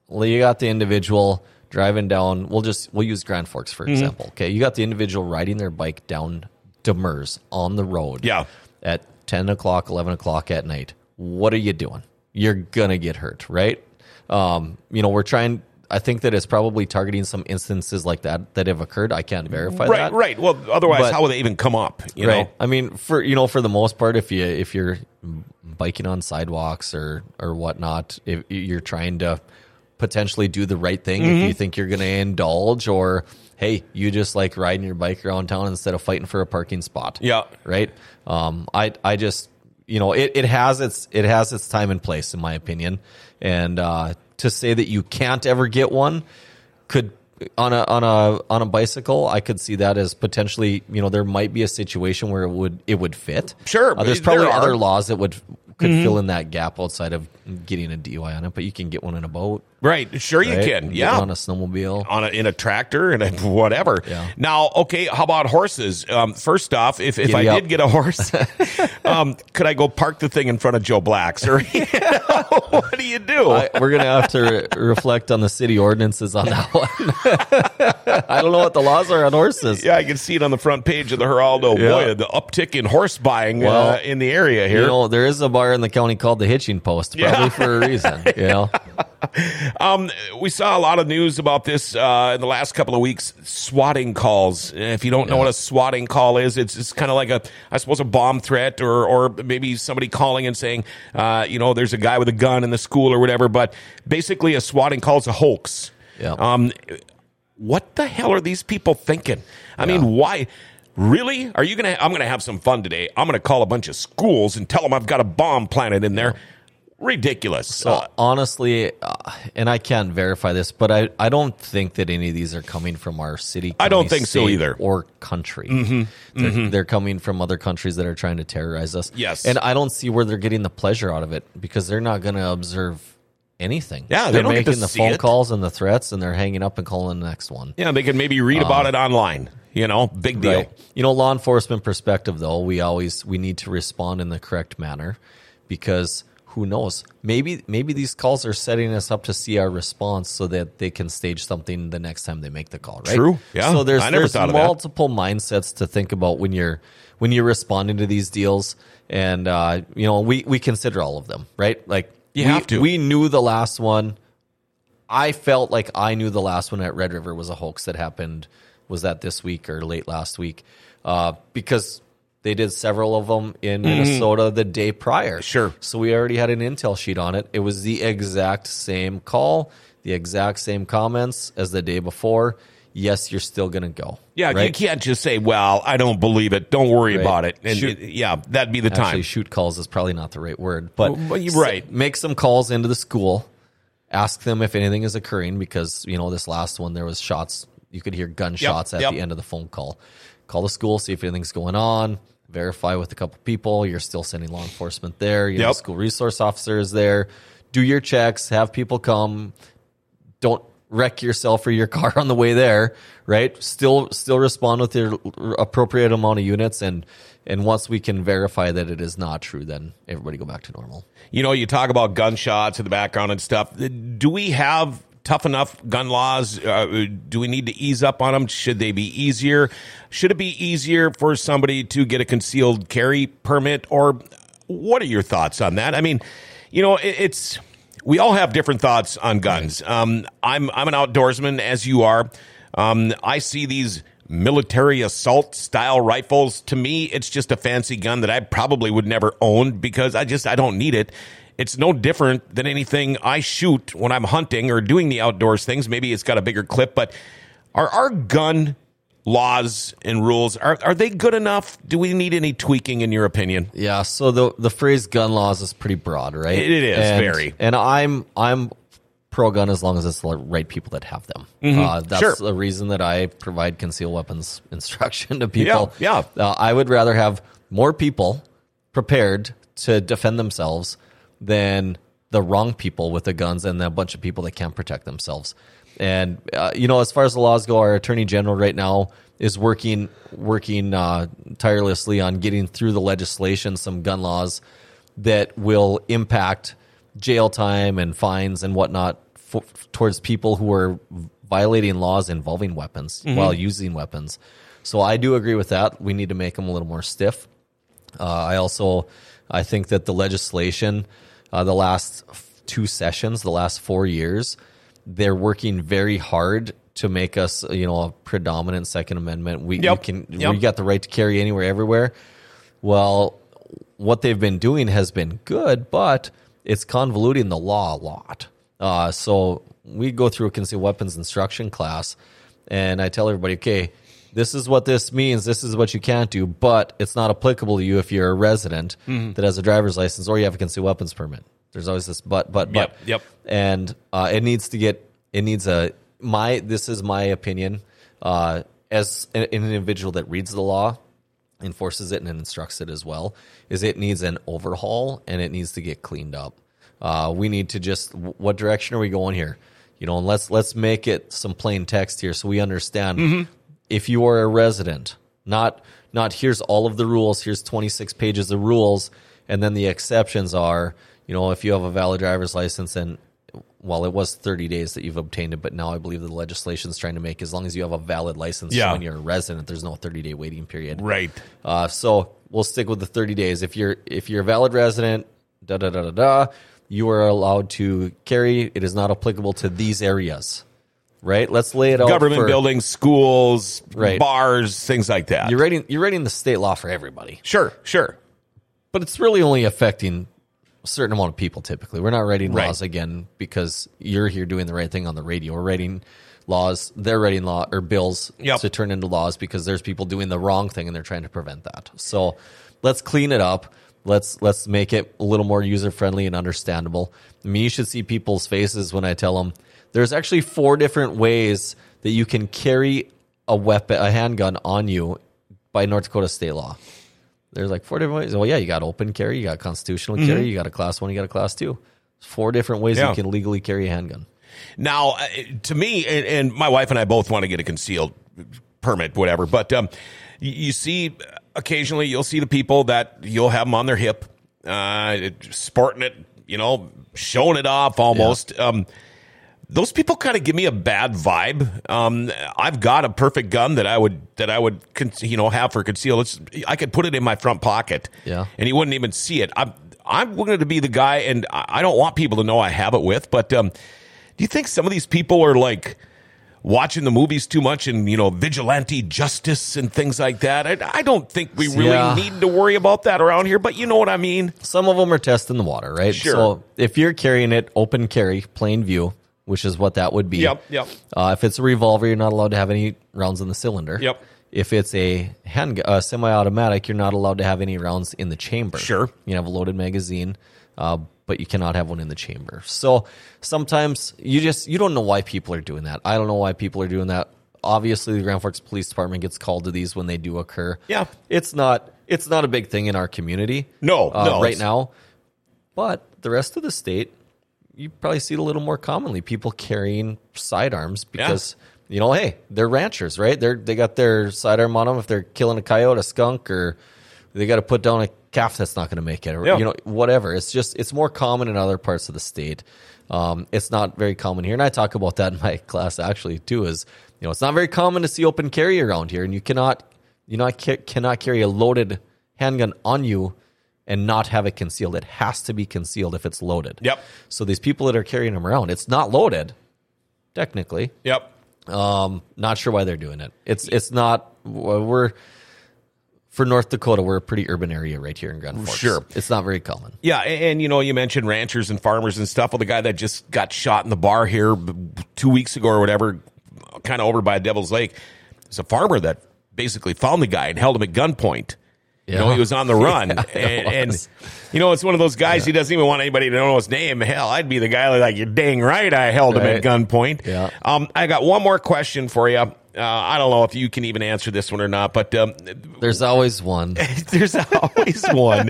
well, you got the individual driving down. We'll just we'll use Grand Forks Mm-hmm. for example. Okay, you got the individual riding their bike down DeMers on the road. Yeah. At ten o'clock, eleven o'clock at night. What are you doing? You're gonna get hurt, right? Um, you know, we're trying. I think that it's probably targeting some instances like that that have occurred. I can't verify Right, that. right. Well, otherwise, But- how would they even come up? You right. know? I mean, for you know, for the most part, if you if you're biking on sidewalks or or whatnot, if you're trying to potentially do the right thing, Mm-hmm. if you think you're going to indulge, or hey, you just like riding your bike around town instead of fighting for a parking spot. Yeah. Right. Um. I I just you know it it has its it has its time and place in my opinion, and uh, to say that you can't ever get one could on a on a on a bicycle i could see that as potentially you know there might be a situation where it would it would fit Sure, Uh, there's probably. Mm-hmm. other laws that would could fill in that gap outside of getting a dui on it but you can get one in a boat Right. Sure, you can. Yeah. on a snowmobile on a, in a tractor and a whatever. Yeah. Now, okay, how about horses? Um, first off, if, if I up. did get a horse, um, could I go park the thing in front of Joe Black's? Or you know, what do you do? I, we're gonna have to re- reflect on the city ordinances on that one i don't know what the laws are on horses yeah, I can see it on the front page of the Heraldo. Yeah. Boy, the uptick in horse buying Well, uh, in the area here. you know there is a bar in the county called the hitching post probably Yeah. for a reason you know Um, we saw a lot of news about this uh, in the last couple of weeks. Swatting calls. If you don't know what a swatting call is, it's it's kind of like a, I suppose, a bomb threat, or or maybe somebody calling and saying, uh, you know, there's a guy with a gun in the school or whatever. But basically, a swatting call is a hoax. Yeah. Um, what the hell are these people thinking? I mean, why? Really? Are you gonna? I'm gonna have some fun today. I'm gonna call a bunch of schools and tell them I've got a bomb planted in there. Ridiculous. So Uh, honestly, uh, and I can't verify this, but I, I don't think that any of these are coming from our city. I don't county, think so either. Or country. They're, they're coming from other countries that are trying to terrorize us. Yes. and I don't see where they're getting the pleasure out of it because they're not going to observe anything. Yeah, they they're to making the phone it. calls and the threats, and they're hanging up and calling the next one. Yeah, they can maybe read about it online. You know, big deal. Right. You know, law enforcement perspective though, we always we need to respond in the correct manner because who knows? Maybe maybe these calls are setting us up to see our response so that they can stage something the next time they make the call, right? True. Yeah. So there's there's thought of that. multiple mindsets to think about when you're when you're responding to these deals, and uh, you know we we consider all of them, right? Like You we, have to. We knew the last one. I felt like I knew the last one at Red River was a hoax that happened. Was that this week or late last week? Uh, because they did several of them in Minnesota the day prior. Mm-hmm. Sure. So we already had an intel sheet on it. It was the exact same call, the exact same comments as the day before. Yes, you're still going to go. Yeah, you can't just say, "Well, I don't believe it. Don't worry Right. about it." And Shoot. yeah, that'd be the time. Actually, shoot calls is probably not the right word, but, Well, but you're right. Make some calls into the school, ask them if anything is occurring because you know this last one there was shots. You could hear gunshots at yep. the end of the phone call. Call the school, see if anything's going on. Verify with a couple people. You're still sending law enforcement there. You know, Yep. school resource officer is there. Do your checks. Have people come don't wreck yourself or your car on the way there, right? Still, still respond with your appropriate amount of units, and and once we can verify that it is not true, then everybody go back to normal. you know, you talk about gunshots in the background and stuff. Do we have tough enough gun laws? Uh, do we need to ease up on them? Should they be easier? Should it be easier for somebody to get a concealed carry permit? Or what are your thoughts on that? I mean, you know, it, it's we all have different thoughts on guns. Um, I'm I'm an outdoorsman, as you are. Um, I see these military assault style rifles. To me, it's just a fancy gun that I probably would never own because I just I don't need it. It's no different than anything I shoot when I'm hunting or doing the outdoors things. Maybe it's got a bigger clip, but are our gun laws and rules are are they good enough? Do we need any tweaking in your opinion? Yeah. So the the phrase gun laws is pretty broad, right? It- is, And- very. And I'm I'm pro gun as long as it's the right people that have them. Uh, that's Mm-hmm. Sure. the reason that I provide concealed weapons instruction to people. Yeah, Uh, I would rather have more people prepared to defend themselves than the wrong people with the guns and a bunch of people that can't protect themselves. And uh, you know, as far as the laws go, our attorney general right now is working working uh, tirelessly on getting through the legislation some gun laws that will impact jail time and fines and whatnot for, towards people who are violating laws involving weapons while using weapons. So I do agree with that. We need to make them a little more stiff. Uh, I also I think that the legislation, uh, the last two sessions, the last four years, they're working very hard to make us, you know, a predominant Second Amendment. We, Yep. we can Yep. we got the right to carry anywhere, everywhere. Well, what they've been doing has been good, but it's convoluting the law a lot. Uh, so we go through a concealed weapons instruction class, and I tell everybody, okay, this is what this means. This is what you can't do, but it's not applicable to you if you're a resident Mm-hmm. that has a driver's license or you have a concealed weapons permit. There's always this but, but, but. Yep, yep. And uh, it needs to get. It needs a my. This is my opinion. Uh, as an, an individual that reads the law, enforces it and instructs it as well is it needs an overhaul and it needs to get cleaned up uh, we need to just what direction are we going here you know and let's let's make it some plain text here so we understand if you are a resident not not here's all of the rules here's 26 pages of rules and then the exceptions are you know if you have a valid driver's license and well, it was 30 days that you've obtained it, but now I believe the legislation is trying to make as long as you have a valid license Yeah. when you're a resident, there's no 30 day waiting period. Right. Uh, so we'll stick with the 30 days. If you're if you're a valid resident, da da da da da, you are allowed to carry. It is not applicable to these areas, right? Let's lay it out. Government for- buildings, schools, Right. bars, things like that. You're writing you're writing the state law for everybody, sure, sure. but it's really only affecting a certain amount of people. Typically, we're not writing Right. laws again because you're here doing the right thing on the radio. We're writing laws. They're writing law or bills Yep. to turn into laws because there's people doing the wrong thing and they're trying to prevent that. So let's clean it up. Let's let's make it a little more user friendly and understandable. I mean, you should see people's faces when I tell them there's actually four different ways that you can carry a weapon, a handgun on you by North Dakota state law. There's like four different ways. Well, yeah, you got open carry, you got constitutional carry, you got a class one, you got a class two. Four different ways Mm-hmm. Yeah. you can legally carry a handgun. Now, uh, to me, and, and my wife and I both want to get a concealed permit, whatever. But um, you, you see, occasionally you'll see the people that you'll have them on their hip, uh, sporting it. you know, showing it off almost. Um, those people kind of give me a bad vibe. Um, I've got a perfect gun that I would that I would con- you know have for conceal. It's, I could put it in my front pocket, Yeah. and he wouldn't even see it. I'm I'm going to be the guy, and I I don't want people to know I have it with. But um, do you think some of these people are like? Watching the movies too much and you know vigilante justice and things like that. I, I don't think we really Yeah. need to worry about that around here, but you know what I mean. Some of them are testing the water, right? Sure. So if you're carrying it open carry, plain view, which is what that would be. Yep, yep. Uh, if it's a revolver, you're not allowed to have any rounds in the cylinder. Yep. If it's a hand uh, semi-automatic, you're not allowed to have any rounds in the chamber. Sure. You have a loaded magazine, uh, but you cannot have one in the chamber. So sometimes you just you don't know why people are doing that. I don't know why people are doing that. Obviously, the Grand Forks Police Department gets called to these when they do occur. Yeah. it's not it's not a big thing in our community. No, uh, no, right now. But the rest of the state, you probably see it a little more commonly. People carrying sidearms because you know, hey, they're ranchers, right? They're they got their sidearm on them if they're killing a coyote, a skunk, or they got to put down a calf that's not going to make it, or Yeah. you know, whatever. It's just it's more common in other parts of the state. Um, it's not very common here, and I talk about that in my class actually too. Is you know, it's not very common to see open carry around here, and you cannot you know, ca- cannot carry a loaded handgun on you and not have it concealed. It has to be concealed if it's loaded. Yep. So these people that are carrying them around, it's not loaded, technically. Yep. Um, not sure why they're doing it. It's it's not. We're for North Dakota. We're a pretty urban area right here in Grand Forks. Sure. it's not very common. Yeah, and, and, you know, you mentioned ranchers and farmers and stuff. Well, the guy that just got shot in the bar here two weeks ago or whatever, kind of over by Devil's Lake, is a farmer that basically found the guy and held him at gunpoint. You know, he was on the run, Yeah, and, and you know, it's one of those guys. He doesn't even want anybody to know his name. Hell, I'd be the guy like, "You're dang right, I held him at gunpoint." Yeah. Um, I got one more question for you. Uh, I don't know if you can even answer this one or not, but um, There's always one. there's always one,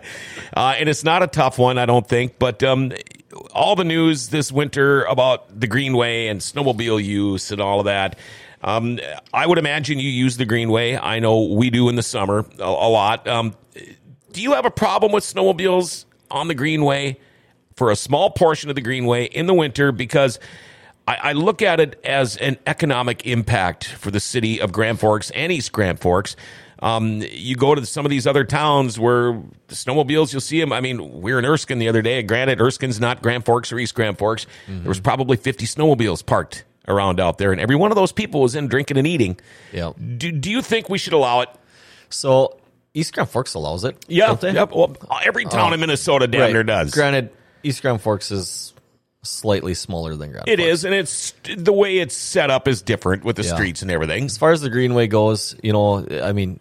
uh, and it's not a tough one, I don't think. But um, all the news this winter about the Greenway and snowmobile use and all of that. Um, I would imagine you use the Greenway. I know we do in the summer a, a lot. Um, do you have a problem with snowmobiles on the Greenway for a small portion of the Greenway in the winter? Because I, I look at it as an economic impact for the city of Grand Forks and East Grand Forks. Um, you go to some of these other towns where the snowmobiles, you'll see them. I mean, we were in Erskine the other day. Granted, Erskine's not Grand Forks or East Grand Forks. There was probably 50 snowmobiles parked around out there, and every one of those people was in drinking and eating. Yeah. Do, do you think we should allow it? So East Grand Forks allows it. Yeah. Yep. Well, every town oh. in Minnesota damn Right. near does. Granted, East Grand Forks is slightly smaller than Grand It Forks. is, and it's the way it's set up is different with the Yeah. streets and everything. As far as the Greenway goes, you know, I mean,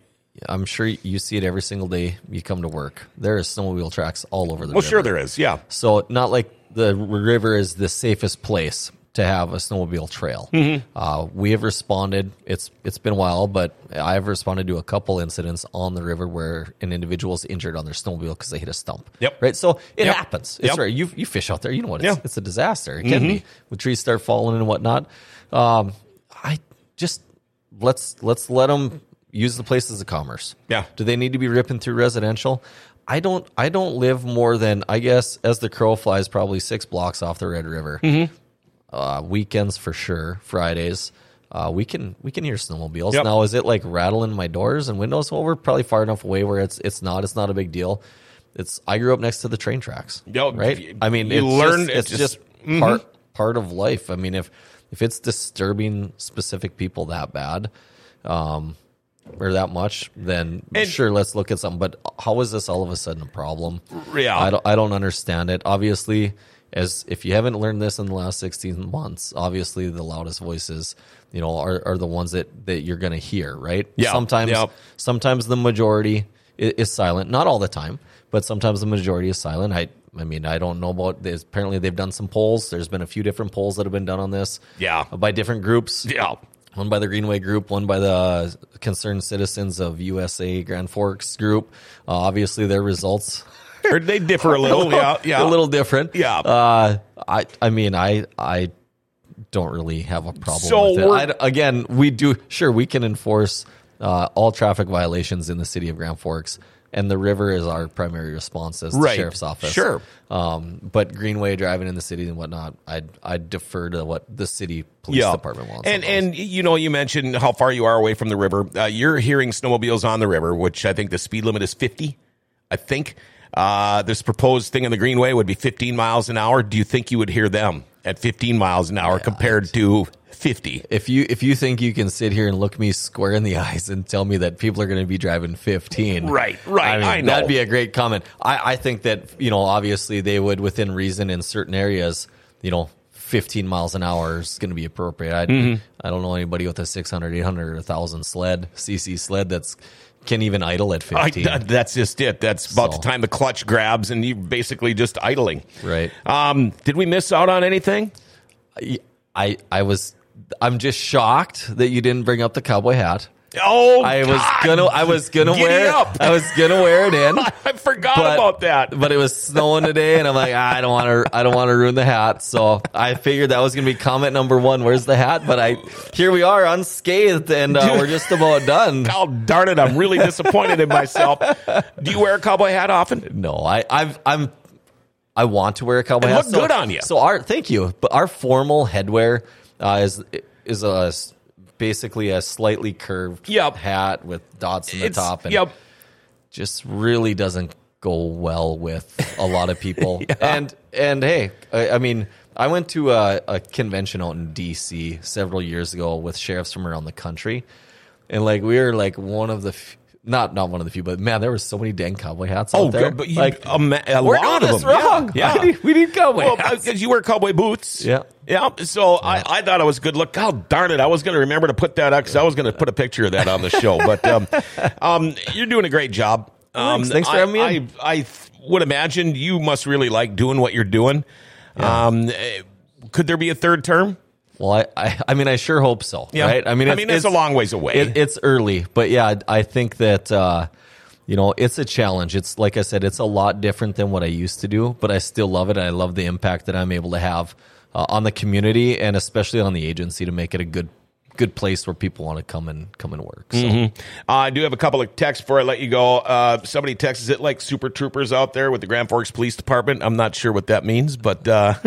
I'm sure you see it every single day you come to work. There is snowmobile tracks all over the Well, river. sure there is. Yeah. So not like the river is the safest place to have a snowmobile trail. Mm-hmm. Uh, we have responded. It's it's been a while, but I have responded to a couple incidents on the river where an individual is injured on their snowmobile because they hit a stump. Yep. Right. So it Yep. happens. It's Yep. right. You you fish out there. You know what? It's, Yeah. Mm-hmm. it's a disaster. It can be when trees start falling and whatnot. Um, I just let's let's let them use the place as a commerce. Yeah. Do they need to be ripping through residential? I don't. I don't live more than I guess as the crow flies, probably six blocks off the Red River. Mm-hmm. Uh, weekends for sure. Fridays. Uh, we can we can hear snowmobiles Yep. now. Is it like rattling my doors and windows? Well, we're probably far enough away where it's it's not. It's not a big deal. It's I grew up next to the train tracks. Yo, right. I mean, you it's learn- Just, it's it's just, just- mm-hmm. part part of life. I mean, if if it's disturbing specific people that bad, um, or that much, then And- sure, let's look at something. But how is this all of a sudden a problem? Yeah. I don't, I don't understand it. Obviously, as if you haven't learned this in the last 16 months, obviously the loudest voices, you know, are, are the ones that, that you're going to hear, right? Yeah. Sometimes, Yeah. sometimes the majority is, is silent. Not all the time, but sometimes the majority is silent. I, I mean, I don't know about this. Apparently, they've done some polls. There's been a few different polls that have been done on this. Yeah. By different groups Yeah. one by the Greenway Group, one by the Concerned Citizens of USA Grand Forks Group. Uh, obviously, their results Or they differ a little. Yeah. Yeah. a little different. Yeah. Uh, I I mean, I I don't really have a problem So with it. I, again, we do sure we can enforce uh, all traffic violations in the city of Grand Forks. and the river is our primary response as Right. the sheriff's office. Sure. Um, but Greenway driving in the city and whatnot, I I defer to what the city police department wants. And and you know, you mentioned how far you are away from the river. Uh, you're hearing snowmobiles on the river, which I think the speed limit is 50. I think uh, this proposed thing in the Greenway would be 15 miles an hour. Do you think you would hear them at 15 miles an hour compared to 50? if you if you think you can sit here and look me square in the eyes and tell me that people are going to be driving 15 Right, right, mean, I know. that'd be a great comment I, I think that you know obviously they would within reason in certain areas you know 15 miles an hour is going to be appropriate I, Mm-hmm. I don't know anybody with a 600 800 or 1000 sled cc sled that's can even idle at I, 15 that- that's just it. That's about So- the time the clutch grabs and you're basically just idling. right Um, did we miss out on anything? I I was I'm just shocked that you didn't bring up the cowboy hat Oh, I was God. gonna I was gonna Giddy wear up. I was gonna wear it in I forgot but- about that. But it was snowing today, and I'm like, ah, I don't want to. I don't want to ruin the hat. So I figured that was to be comment number one. Where's the hat? But I here we are unscathed, and uh, we're just about done. Oh, darn it. I'm really disappointed in myself. Do you wear a cowboy hat often? No, I I've I'm. I want to wear a cowboy It hat. looked good on you. So our thank you, but our formal headwear uh, is is a basically a slightly curved Yep. hat with dots in the It's- top, and yep. just really doesn't go well with a lot of people. And and hey, I, I mean, I went to a, a convention out in D.C. several years ago with sheriffs from around the country, and like we were like one of the. F- not not one of the few, but man, there were so many dang cowboy hats Oh, out there. good. But you, like a, ma- a we're lot of this them. wrong. Yeah. We need, we need cowboy Well, hats. because you wear cowboy boots. Yeah. Yeah. So I, I thought it was good look. God darn it. I was going to remember to put that up because I was going to put a picture of that on the show. But um, um, you're doing a great job. Um, Thanks. Thanks for I, having me I. I th- would imagine you must really like doing what you're doing. Um, eh, could there be a third term? Well, I, I, I mean, I sure hope so. Yeah. Right? I mean, I it's, mean, it's a long ways away. It, it's early, but yeah, I think that uh, you know it's a challenge. It's like I said, it's a lot different than what I used to do, but I still love it. I love the impact that I'm able to have uh, on the community and especially on the agency to make it a good good place where people want to come and come and work. So. Uh, I do have a couple of texts before I let you go. Uh, somebody texts, is it like super troopers out there with the Grand Forks Police Department? I'm not sure what that means, but uh,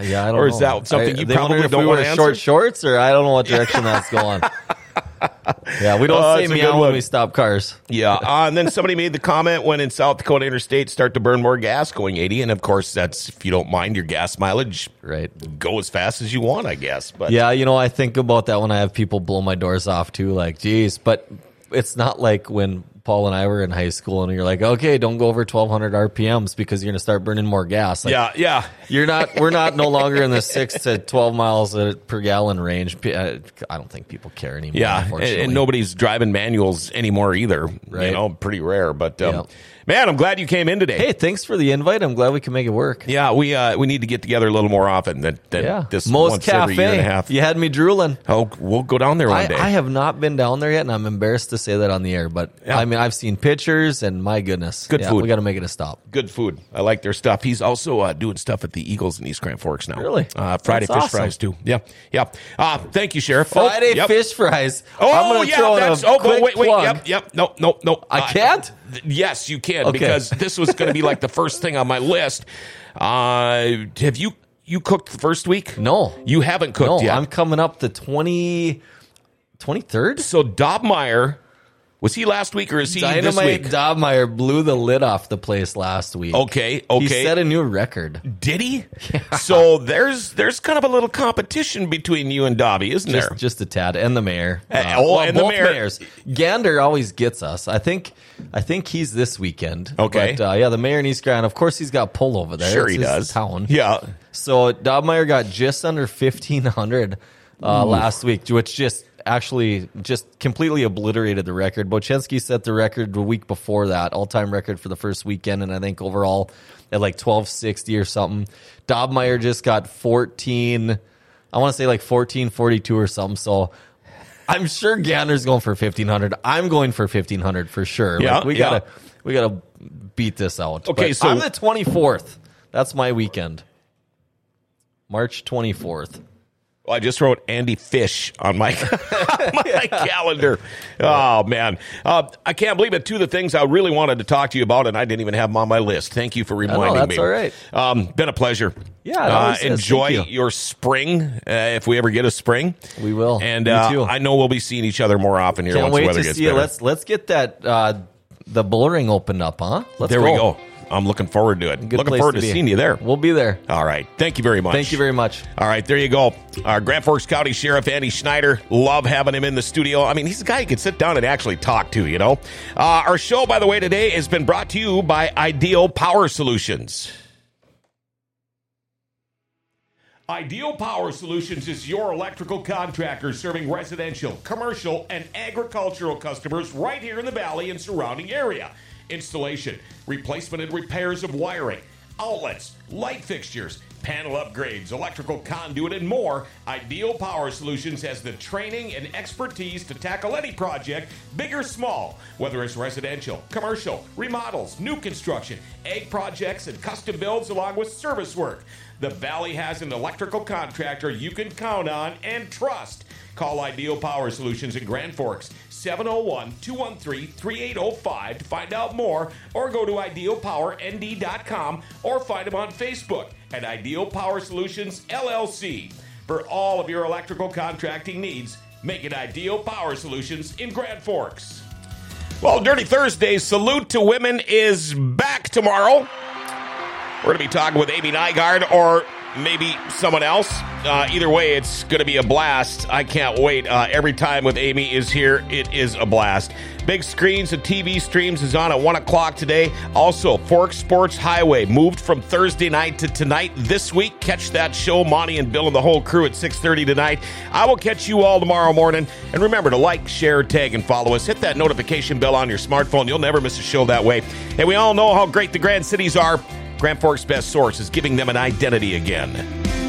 Yeah, I don't Or know. is that something I- you probably don't wanna answer? short shorts, or I don't know what direction that's going. yeah, we don't Oh, say meow when we stop cars. yeah. Uh, and then somebody made the comment when in South Dakota interstate start to burn more gas going 80. And of course, that's if you don't mind your gas mileage, Right. go as fast as you want, I guess. But Yeah, you know, I think about that when I have people blow my doors off too. Like, geez, but it's not like when Paul and I were in high school and you're like, okay, don't go over 1200 RPMs because you're going to start burning more gas. Like, yeah, yeah. You're not, we're not no longer in the six to 12 miles per gallon range. Uh, I don't think people care anymore. Yeah, and, and nobody's driving manuals anymore either. You know, pretty rare. But um, Yeah. Man, I'm glad you came in today. Hey, thanks for the invite. I'm glad we can make it work. Yeah, we uh, we need to get together a little more often than, than Yeah. this Moe's once Cafe. every year and a half. You had me drooling. Oh, we'll go down there one I, day. I have not been down there yet, and I'm embarrassed to say that on the air. But Yeah. I mean, I've seen pictures, and my goodness, Good Yeah, food. We got to make it a stop. Good food. I like their stuff. He's also uh, doing stuff at the Eagles in East Grand Forks now. Really? Uh, Friday That's fish awesome. fries too. Yeah, yeah. Uh, thank you, Sheriff. Friday oh, yep. fish fries. Oh, I'm gonna yeah, throw in that's. a Oh, quick wait, wait. plug. Yep, yep. No, no, no. I Uh, can't? Yes, you can Okay. because this was going to be like the first thing on my list. Uh, have you you cooked the first week? No. you haven't cooked No, yet. I'm coming up the 20, 23rd. so Dobmeyer was he last week or is he this Dynamite week? Dobmeyer blew the lid off the place last week. Okay, okay. He set a new record. Did he? So there's there's kind of a little competition between you and Dobby, isn't Just, there? just a tad, and the mayor. Uh, Eh, oh, and the mayor. mayors. Gander always gets us. I think. I think he's this weekend. Okay. but, uh, yeah, the mayor in East Grand. Of course, he's got pull over there. Sure, It's he does. Town. Yeah. So Dobmeyer got just under fifteen hundred uh, last week, which just actually just completely obliterated the record. Bochenski set the record the week before that, all time record for the first weekend, and I think overall at like twelve sixty or something. Dobmeyer just got fourteen. I want to say like fourteen forty two or something. So. I'm sure Gander's going for 1500. I'm going for 1500 for sure. Yeah, Like, we yeah. gotta we gotta beat this out. Okay, But so- I'm the 24th. That's my weekend. March 24th. I just wrote Andy Fish on my, my calendar. Oh, man. Uh, I can't believe it. Two of the things I really wanted to talk to you about, and I didn't even have them on my list. Thank you for reminding that's me. all right. Um, been a pleasure. Yeah, it Uh, always is. Thank enjoy you. your spring uh, if we ever get a spring. We will. And uh, too. I know we'll be seeing each other more often here Can't once the weather to gets see better. it. Let's let's get that uh, the bull ring opened up, huh? Let's there we go. I'm looking forward to it. Good looking forward to, be. seeing you there. We'll be there. All right. Thank you very much. Thank you very much. All right, there you go. Our Grand Forks County Sheriff Andy Schneider. Love having him in the studio. I mean, he's a guy you can sit down and actually talk to. You know. Uh, our show, by the way, today has been brought to you by Ideal Power Solutions. Ideal Power Solutions is your electrical contractor serving residential, commercial, and agricultural customers right here in the valley and surrounding area. Installation, replacement, and repairs of wiring, outlets, light fixtures, panel upgrades, electrical conduit, and more. Ideal Power Solutions has the training and expertise to tackle any project, big or small, whether it's residential, commercial, remodels, new construction, egg projects, and custom builds, along with service work. The Valley has an electrical contractor you can count on and trust. Call Ideal Power Solutions in Grand Forks 701 213 3805 to find out more or go to idealpowernd.com or find them on Facebook at Ideal Power Solutions LLC. For all of your electrical contracting needs, make it Ideal Power Solutions in Grand Forks. Well, Dirty Thursday Salute to Women is back tomorrow. We're going to be talking with Amy Nygaard or maybe someone else. Uh, either way, it's going to be a blast. I can't wait. Uh, every time with Amy is here, it is a blast. Big screens and TV streams is on at 1 o'clock today. Also, Fork Sports Highway moved from Thursday night to tonight this week. Catch that show, Monty and Bill and the whole crew at 6.30 tonight. I will catch you all tomorrow morning. And remember to like, share, tag, and follow us. Hit that notification bell on your smartphone. You'll never miss a show that way. And we all know how great the Grand Cities are. Grand Forks' best source is giving them an identity again.